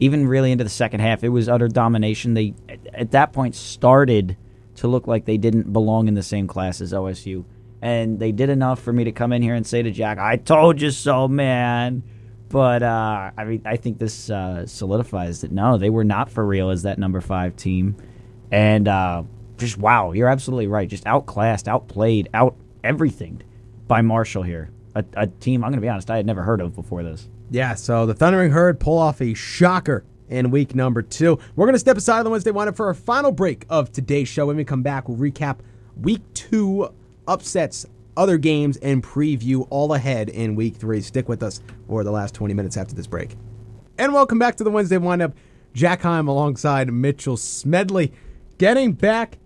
even really into the second half, it was utter domination. They at, at that point started to look like they didn't belong in the same class as OSU, and they did enough for me to come in here and say to Jack, "I told you so, man." But uh, I mean, I think this uh, solidifies that no, they were not for real as that number five team, and uh, just wow, you're absolutely right. Just outclassed, outplayed, out everything by Marshall here. A, a team I'm going to be honest, I had never heard of before this. Yeah, so the Thundering Herd pull off a shocker in week number two. We're going to step aside on the Wednesday windup for our final break of today's show. When we come back, we'll recap week two upsets, other games, and preview all ahead in week three. Stick with us for the last 20 minutes after this break. And welcome back to the Wednesday windup. Jack Heim alongside Mitchell Smedley getting back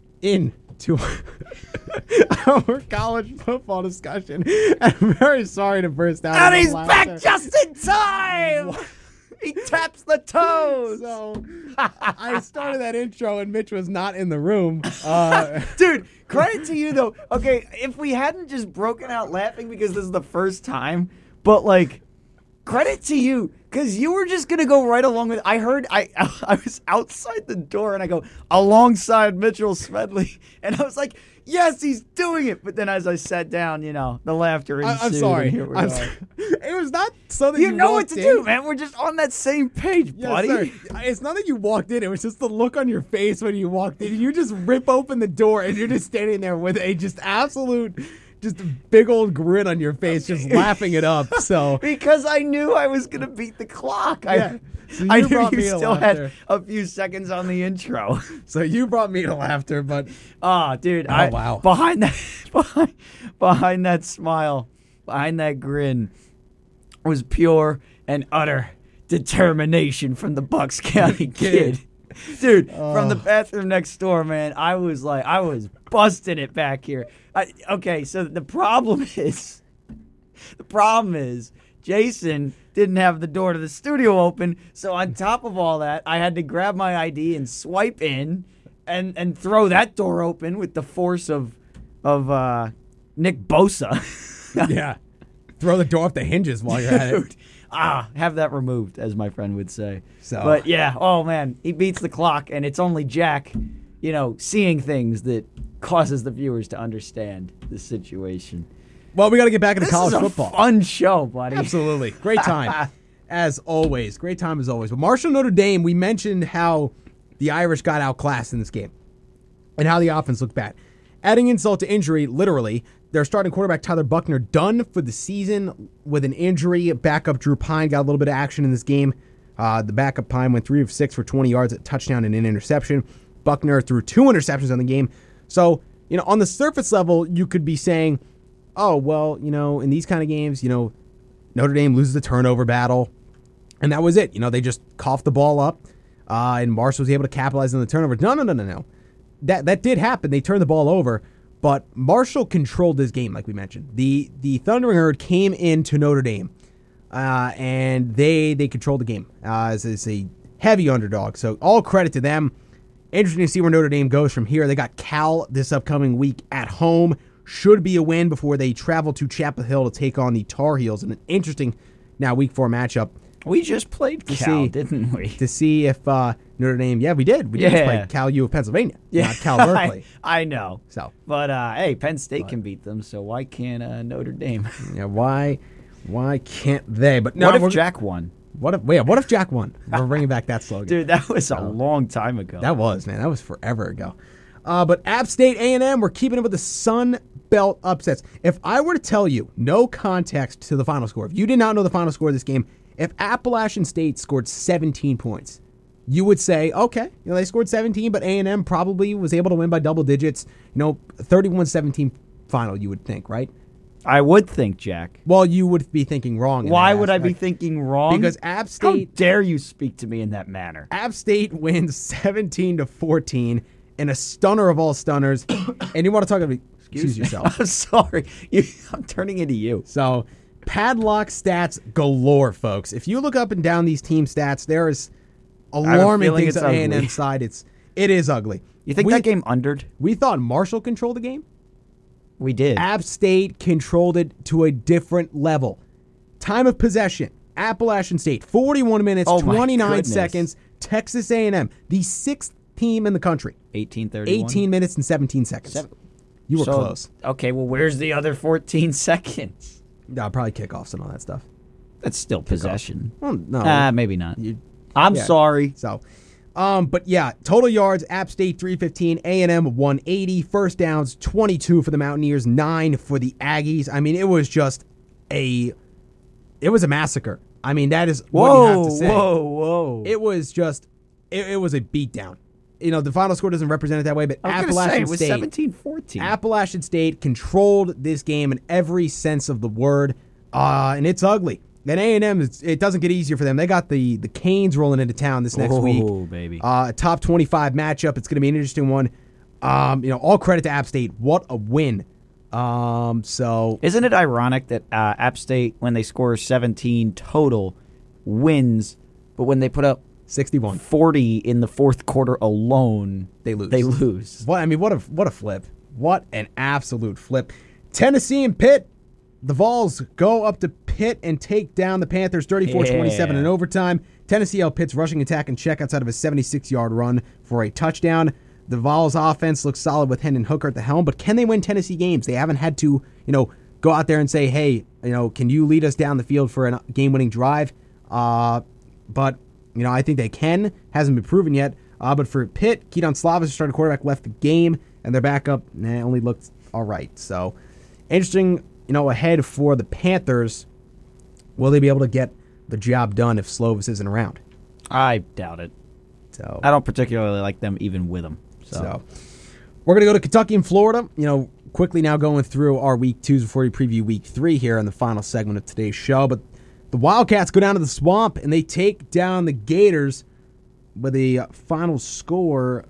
into our college football discussion. I'm very sorry to burst out. And he's back just in time. he taps the toes. So I started that intro and Mitch was not in the room. Uh, Dude, credit to you though. Okay, if we hadn't just broken out laughing because this is the first time, but like credit to you because you were just gonna go right along with. I heard I I was outside the door and I go alongside Mitchell Smedley, and I was like, yes, he's doing it. But then as I sat down, you know, the laughter I, ensued. I'm sorry. and Here we I'm sorry. It was not so that you, You know what to in. do, man. We're just on that same page, Yes, buddy. sir. It's not that you walked in. It was just the look on your face when you walked in. You just rip open the door and you're just standing there with a just absolute, just a big old grin on your face, just laughing it up. So Because I knew I was gonna beat the clock. Yeah. I, So I knew you still laughter. had a few seconds on the intro. so you brought me to laughter, but ah, Oh, dude! I, wow. Behind that, behind, behind that smile, behind that grin, was pure and utter determination from the Bucks County kid. Dude, from the oh. bathroom next door, man, I was like, I was busting it back here. I, okay, so the problem is, the problem is, Jason didn't have the door to the studio open, so on top of all that, I had to grab my ID and swipe in, and and throw that door open with the force of of uh, Nick Bosa. yeah, throw the door off the hinges while you're at it. Ah, have that removed, as my friend would say. So- but yeah, oh man, he beats the clock, and it's only Jack, you know, seeing things that causes the viewers to understand the situation. Well, we got to get back into This college is a football. fun show, buddy. Absolutely. Great time. as always. Great time as always. But Marshall Notre Dame, we mentioned how the Irish got outclassed in this game and how the offense looked bad. Adding insult to injury, literally, their starting quarterback Tyler Buchner done for the season with an injury. Backup Drew Pyne got a little bit of action in this game. Uh, the backup Pyne went three of six for 20 yards, a touchdown, and an interception. Buchner threw two interceptions on the game. So, you know, on the surface level, you could be saying, oh, well, you know, in these kind of games, you know, Notre Dame loses the turnover battle. And that was it. You know, they just coughed the ball up, uh, and Marshall was able to capitalize on the turnover. No, no, no, no, no. That that did happen. They turned the ball over, but Marshall controlled this game, like we mentioned. The the Thundering Herd came into Notre Dame, uh, and they they controlled the game uh, as, as a heavy underdog. So all credit to them. Interesting to see where Notre Dame goes from here. They got Cal this upcoming week at home. Should be a win before they travel to Chapel Hill to take on the Tar Heels in an interesting now week four matchup We just played Cal, see. didn't we? to see if uh, Notre Dame. Yeah, we did. We did just Yeah. play Cal U of Pennsylvania, not Cal Berkeley. I, I know. So But uh, hey, Penn State can beat them, so why can't uh, Notre Dame? yeah, why why can't they? But no, what if Jack won? What if wait? What if Jack won? We're bringing back that slogan. Dude, that was a long time ago. That was man. That was forever ago. Uh, but App State A and M, we're keeping it with the Sun Belt upsets. If I were to tell you no context to the final score, if you did not know the final score of this game, if Appalachian State scored 17 points, you would say, okay, you know they scored 17, but A and M probably was able to win by double digits. You know, 31-17 final. You would think, right? I would think, Jack. Well, you would be thinking wrong. in Why that would I be aspect. thinking wrong? Because App How State dare you speak to me in that manner? App State wins 17 to 14 in a stunner of all stunners. and you want to talk about excuse yourself. I'm sorry. You, I'm turning into you. So, padlock stats galore, folks. If you look up and down these team stats, there is a alarming feeling things it's on A and ugly. M side. It's it is ugly. You think we, that game undered? We thought Marshall controlled the game. We did. App State controlled it to a different level. Time of possession: Appalachian State, 41 minutes, Oh 29 seconds. Texas A&M, the sixth team in the country, 1831. 18 minutes and 17 seconds. Seven- You were So- close. Okay, well, where's the other 14 seconds? No, probably kickoffs and all that stuff. That's still possession. Well, no. Ah, maybe not. You- I'm yeah. sorry. So, um, but yeah, total yards: App State 315, A and M 180, first downs 22 for the Mountaineers, nine for the Aggies. I mean, it was just a, it was a massacre. I mean, that is what you have Whoa, to say. whoa, whoa. It was just, it, it was a beatdown. You know, the final score doesn't represent it that way, but I was gonna say, Appalachian was State. 17 14. Appalachian State controlled this game in every sense of the word, uh, and it's ugly. And A and M, it doesn't get easier for them. They got the the Canes rolling into town this next Oh, week. baby. Uh, a top twenty five matchup. It's going to be an interesting one. Um, you know, all credit to App State. What a win. Um, so Isn't it ironic that uh, App State, when they score 17 total, wins, but when they put up sixty one. 40 in the fourth quarter alone, They lose. They lose. What I mean, what a what a flip! What an absolute flip! Tennessee and Pitt. The Vols go up to Pitt and take down the Panthers 34-27 in overtime. Tennessee Pitt's rushing attack and check outside of a 76-yard run for a touchdown. The Vols offense looks solid with Hendon Hooker at the helm, but can they win Tennessee games? They haven't had to, you know, go out there and say, "Hey, you know, can you lead us down the field for a game-winning drive?" Uh, but you know, I think they can. Hasn't been proven yet. Uh, but for Pitt, Kedon Slovis, starting quarterback, left the game, and their backup eh, only looked all right. So interesting, you know, ahead for the Panthers. Will they be able to get the job done if Slovis isn't around? I doubt it. So, I don't particularly like them even with them. So, so we're gonna go to Kentucky and Florida. You know, quickly now going through our week twos before we preview week three here in the final segment of today's show. But the Wildcats go down to the swamp and they take down the Gators with a final score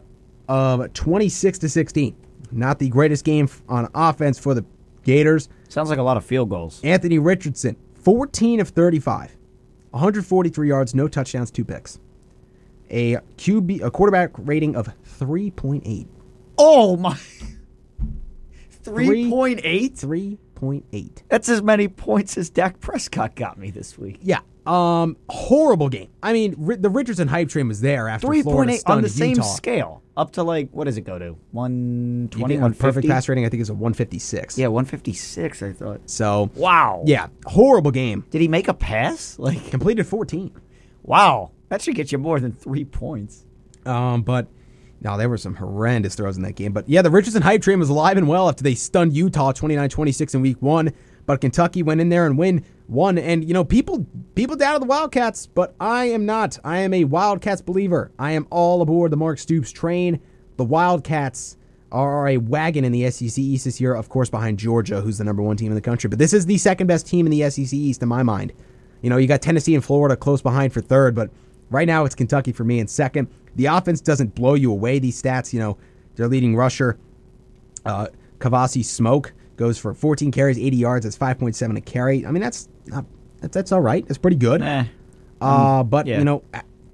of 26 to 16. Not the greatest game on offense for the Gators. Sounds like a lot of field goals. Anthony Richardson, 14 of 35, 143 yards, no touchdowns, two picks. A QB, a quarterback rating of 3.8. Oh my! Three- 3.8? 5.8. That's as many points as Dak Prescott got me this week. Yeah. Um, horrible game. I mean, Ri- the Richardson hype train was there after Three Florida point eight stunned on the same Utah. scale, up to like what does it go to? One twenty, one on perfect pass rating, I think is a 156. Yeah, one fifty six. I thought. So, Wow. yeah, horrible game. Did he make a pass? Like, Completed 14. wow, that should get you more than three points. Um, but no, there were some horrendous throws in that game. But yeah, the Richardson hype train was alive and well after they stunned Utah 29-26 in week one. But Kentucky went in there and win one. And you know, people people doubted the Wildcats, but I am not. I am a Wildcats believer. I am all aboard the Mark Stoops train. The Wildcats are a wagon in the SEC East this year, of course, behind Georgia, who's the number one team in the country. But this is the second best team in the SEC East in my mind. You know, you got Tennessee and Florida close behind for third, but right now it's Kentucky for me in second. The offense doesn't blow you away. These stats, you know, their leading rusher, uh, Kavosiey Smoke, goes for 14 carries, 80 yards. That's 5.7 a carry. I mean, that's not that's, that's all right. That's pretty good. Eh. Uh, but yeah. you know,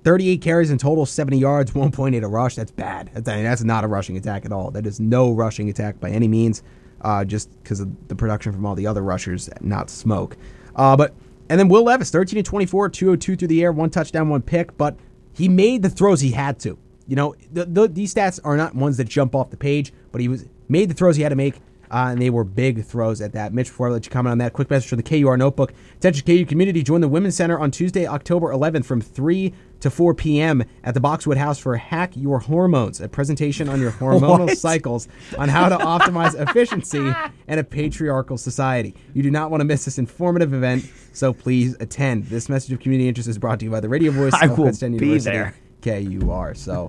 38 carries in total, 70 yards, 1.8 a rush. That's bad. That's, I mean, that's not a rushing attack at all. That is no rushing attack by any means. Uh, just because of the production from all the other rushers, not smoke. Uh, but and then Will Levis, 13 and 24, 202 through the air, one touchdown, one pick. But he made the throws he had to. You know, the, the, these stats are not ones that jump off the page, but he was made the throws he had to make. Uh, and they were big throws at that. Mitch, before I let you comment on that, quick message for the KUR Notebook. Attention KU community, join the Women's Center on Tuesday, October 11th from 3 to 4 p.m. at the Boxwood House for Hack Your Hormones, a presentation on your hormonal What? cycles on how to optimize efficiency in a patriarchal society. You do not want to miss this informative event, so please attend. This message of community interest is brought to you by the radio voice I of will Princeton be University, there. KUR. So,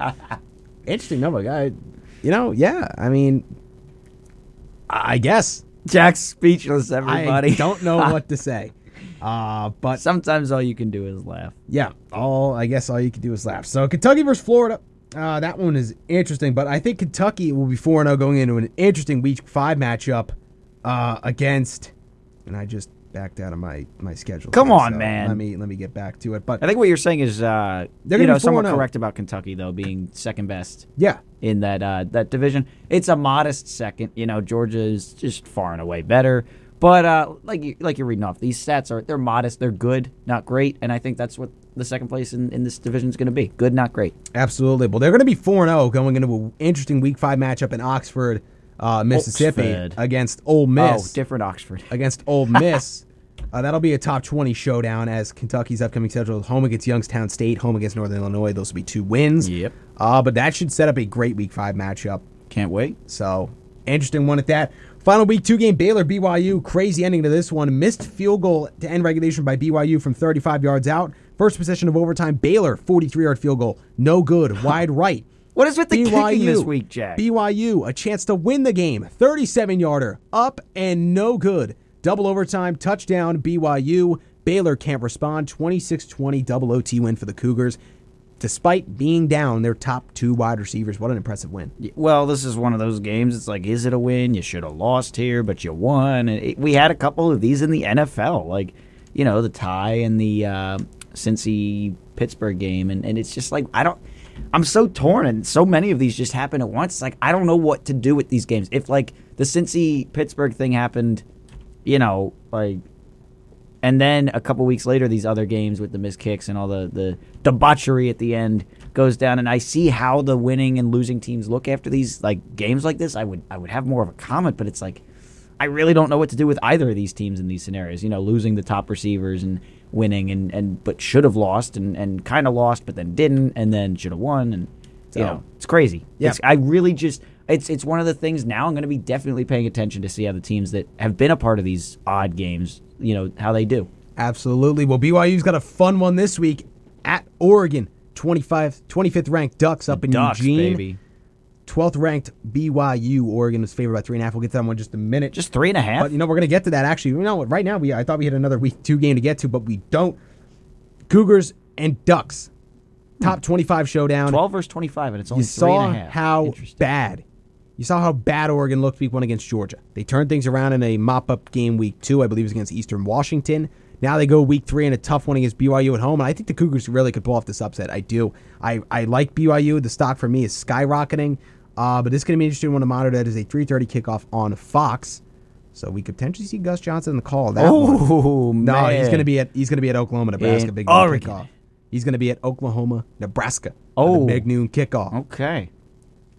interesting number, guy. You know, yeah, I mean, I guess. Jack's speechless. Everybody. I don't know what to say. Uh, but Sometimes all you can do is laugh. yeah, all I guess all you can do is laugh. So Kentucky versus Florida. Uh, that one is interesting, but I think Kentucky will be 4 0 going into an interesting week five matchup uh, against. And I just backed out of my, my schedule. Come here, on, so man. Let me let me get back to it. But I think what you're saying is, uh, They're you know, somewhat correct about Kentucky though being second best yeah, in that uh, that division. It's a modest second. You know, Georgia is just far and away better. But uh, like you, like you're reading off, these stats are they're modest, they're good, not great, and I think that's what the second place in, in this division is going to be: good, not great. absolutely. Well, they're going to be 4 0 going into an interesting week five matchup in Oxford, uh, Mississippi Oxford. against Ole Miss. Oh, different Oxford. against Ole Miss. uh, that'll be a top 20 showdown as Kentucky's upcoming schedule is home against Youngstown State, home against Northern Illinois. Those will be two wins. Yep. Uh, but that should set up a great week five matchup. Can't wait. So, interesting one at that. Final week two game Baylor BYU. Crazy ending to this one. Missed field goal to end regulation by BYU from 35 yards out. First possession of overtime. Baylor 43 yard field goal. No good. Wide right. What is with the kicking this week, Jack? BYU, a chance to win the game. 37 yarder, up and no good. Double overtime, touchdown, BYU. Baylor can't respond. 26 20 double OT win for the Cougars. Despite being down their top two wide receivers, what an impressive win. Well, this is one of those games. It's like, is it a win? You should have lost here, but you won. And it, we had a couple of these in the NFL, like you know the tie and the uh, Cincy Pittsburgh game, and, and it's just like I don't. I'm so torn, and so many of these just happen at once. Like I don't know what to do with these games. If like the Cincy Pittsburgh thing happened, you know, like and then a couple weeks later, these other games with the missed kicks and all the, the debauchery at the end goes down. And I see how the winning and losing teams look after these like games like this. I would I would have more of a comment, but it's like I really don't know what to do with either of these teams in these scenarios. You know, losing the top receivers and winning and, and but should have lost and, and kind of lost, but then didn't, and then should have won. And you know, it's crazy. Yeah. It's, I really just it's it's one of the things now I'm going to be definitely paying attention to see how the teams that have been a part of these odd games, you know, how they do. Absolutely. Well, BYU's got a fun one this week at Oregon. 25, 25th ranked Ducks up in Ducks, Eugene. baby. 12th ranked BYU. Oregon was favored by three and a half. We'll get to that one in just a minute. Just three and a half. But you know, we're gonna get to that actually. You know what? Right now, we I thought we had another week two game to get to, but we don't. Cougars and Ducks, top hmm. twenty-five showdown. 12 versus 25, and it's only you three saw and a half. how bad. You saw how bad Oregon looked week one against Georgia. They turned things around in a mop-up game week two, I believe it was against Eastern Washington. Now they go week three in a tough one against BYU at home, and I think the Cougars really could pull off this upset. I do. I, I like BYU. The stock for me is skyrocketing, uh, but this is going to be interesting one to monitor. That is a 3:30 kickoff on Fox. So we could potentially see Gus Johnson in the call. That Oh, one. no, he's gonna be at he's gonna be at Oklahoma, Nebraska. In big noon Oregon. kickoff. He's gonna be at Oklahoma, Nebraska. Oh. the big noon kickoff. Okay.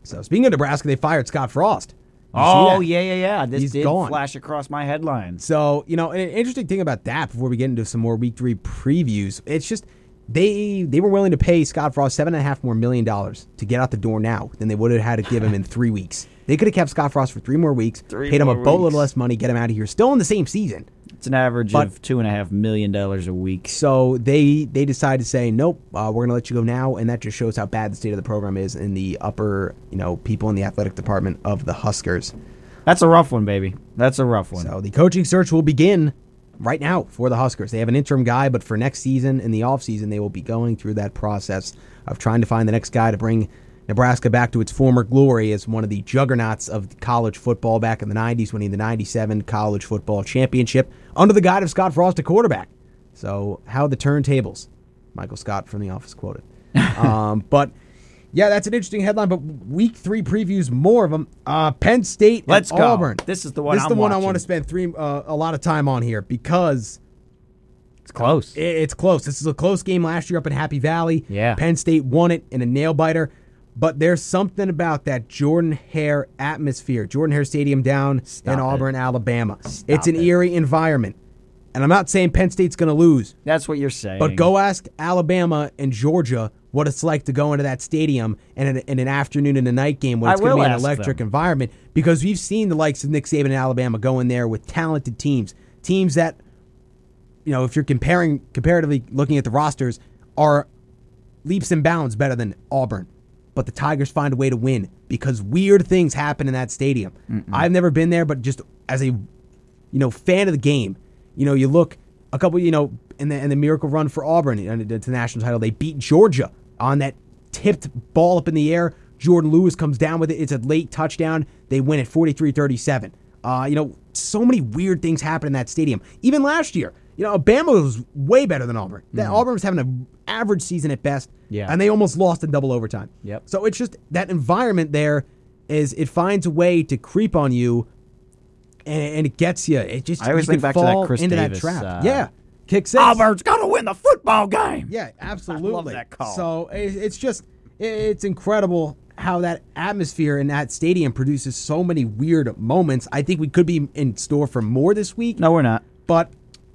So speaking of Nebraska, they fired Scott Frost. You Oh yeah, yeah, yeah. This He's did gone. flash across my headlines. So, you know, an interesting thing about that before we get into some more week three previews, it's just they they were willing to pay Scott Frost seven and a half more million dollars to get out the door now than they would have had to give him in three weeks. They could have kept Scott Frost for three more weeks, Three paid him a more boatload less money, get him out of here, still in the same season. It's an average But- of two and a half million dollars a week. So they they decided to say nope, uh, we're going to let you go now, and that just shows how bad the state of the program is in the upper you know people in the athletic department of the Huskers. That's a rough one, baby. That's a rough one. So the coaching search will begin right now for the Huskers. They have an interim guy, but for next season in the offseason, they will be going through that process of trying to find the next guy to bring Nebraska back to its former glory as one of the juggernauts of college football back in the 90s, winning the 97 college football championship under the guide of Scott Frost, a quarterback. So, how the turntables, Michael Scott from The Office quoted. um, but yeah, that's an interesting headline. But week three previews more of them. Uh, Penn State, Let's go. Auburn. This is the one This is I'm the one I want to spend three uh, a lot of time on here because it's close. it's close. This is a close game last year up in Happy Valley. Yeah. Penn State won it in a nail biter. But there's something about that Jordan Hare atmosphere. Jordan Hare Stadium down Stop in it. Auburn, Alabama. Stop it's an it. eerie environment. And I'm not saying Penn State's going to lose, That's what you're saying. but go ask Alabama and Georgia what it's like to go into that stadium and in, in an afternoon and a night game when it's going to be an electric them. environment because we've seen the likes of Nick Saban and Alabama go in there with talented teams, teams that, you know, if you're comparing comparatively looking at the rosters, are leaps and bounds better than Auburn. But the Tigers find a way to win because weird things happen in that stadium. I've never been there, but just as a you know fan of the game, you know you look a couple you know in the in the miracle run for Auburn and the national title, they beat Georgia on that tipped ball up in the air. Jordan Lewis comes down with it. It's a late touchdown. They win at 43-37. Uh, you know, so many weird things happen in that stadium. Even last year, you know, Alabama was way better than Auburn. That Auburn was having an average season at best. Yeah. And they almost lost in double overtime. Yep. So it's just that environment there is it finds a way to creep on you and, and it gets you. It just I always you think back to that Chris into Davis, that trap. uh, yeah. Kick six. Auburn's gonna win the football game. Yeah, absolutely. Love that call. So it- it's just it's incredible how that atmosphere in that stadium produces so many weird moments. I think we could be in store for more this week, No, we're not. but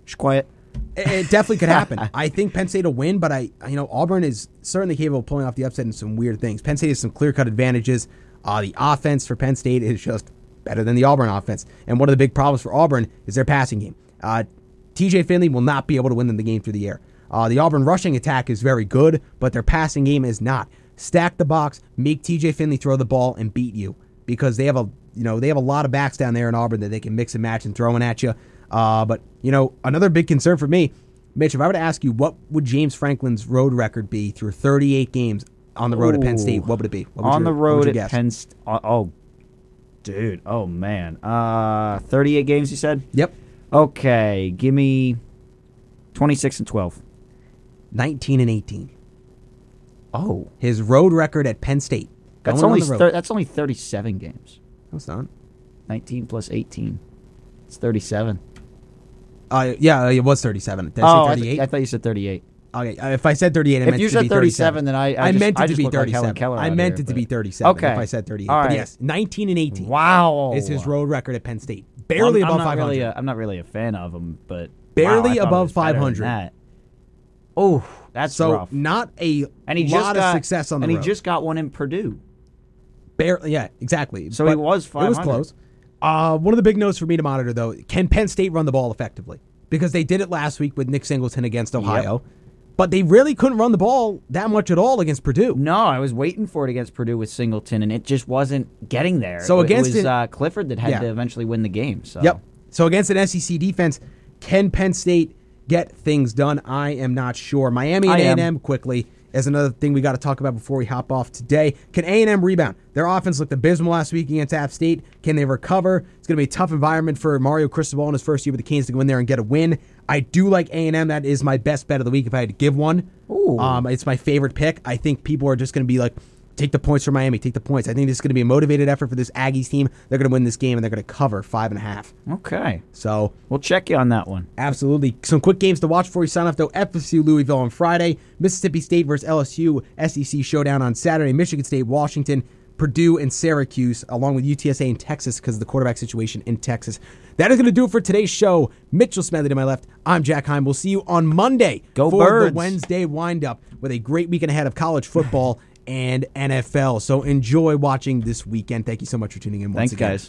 Just quiet. it, it definitely could happen. I think Penn State will win, but I, you know, Auburn is certainly capable of pulling off the upset in some weird things. Penn State has some clear cut advantages. Uh, the offense for Penn State is just better than the Auburn offense, and one of the big problems for Auburn is their passing game. Uh, T.J. Finley will not be able to win them the game through the air. Uh, the Auburn rushing attack is very good, but their passing game is not. Stack the box, make T.J. Finley throw the ball and beat you because they have a you know they have a lot of backs down there in Auburn that they can mix and match and throw in at you. Uh, but you know another big concern for me, Mitch, if I were to ask you what would James Franklin's road record be through 38 games on the road at Penn State, what would it be? What would On your- the road at guess? Penn State. Oh, dude. Oh man. Uh, 38 games. You said. Yep, Okay, give me 26 and 12. 19 and 18. Oh, His road record at Penn State. that's going on only thir- that's only 37 games. No, it's not. 19 plus 18. It's 37. Uh, yeah, it was 37. Did oh, I I, th- 38? I thought you said 38. Okay, uh, if I said 38, I If meant you it to said be 37, then I- I just- meant I it to just be look like Helen 37. Keller I out meant here, it to be 37 Okay. if I said 38. All But right. yes, 19 and 18 Wow. is his road record at Penn State. Well, Barely I'm, above I'm not 500. Really a, I'm not really a fan of him, but Barely wow, I thought it above was better than 500. that. Oh, that's so rough. not a And he lot just of got success on the and road. he just got one in Purdue. Barely, yeah, exactly. So he was It was 500. close. Uh, one of the big notes for me to monitor, though, can Penn State run the ball effectively? Because they did it last week with Nick Singleton against Ohio, but they really couldn't run the ball that much at all against Purdue. No, I was waiting for it against Purdue with Singleton, and it just wasn't getting there. So against it was it- uh, Clifford that had Yeah. to eventually win the game. So Yep. So against an SEC defense, can Penn State get things done? I am not sure. Miami and am. A&M quickly is another thing we got to talk about before we hop off today. Can A&M rebound? Their offense looked abysmal last week against App State. Can they recover? It's going to be a tough environment for Mario Cristobal in his first year with the Canes to go in there and get a win. I do like A&M. That is my best bet of the week if I had to give one. Ooh. Um, it's my favorite pick. I think people are just going to be like Take the points for Miami. Take the points. I think this is going to be a motivated effort for this Aggies team. They're going to win this game and they're going to cover five and a half. Okay. So We'll check you on that one. Absolutely. Some quick games to watch before we sign off, though. FSU Louisville on Friday, Mississippi State versus LSU, SEC showdown on Saturday, Michigan State, Washington, Purdue, and Syracuse, along with UTSA and Texas because of the quarterback situation in Texas. That is going to do it for today's show. Mitchell Smedley to my left. I'm Jack Heim. We'll see you on Monday Go for Birds. the Wednesday windup with a great weekend ahead of college football and NFL. So enjoy watching this weekend. Thank you so much for tuning in once Thanks, again. guys.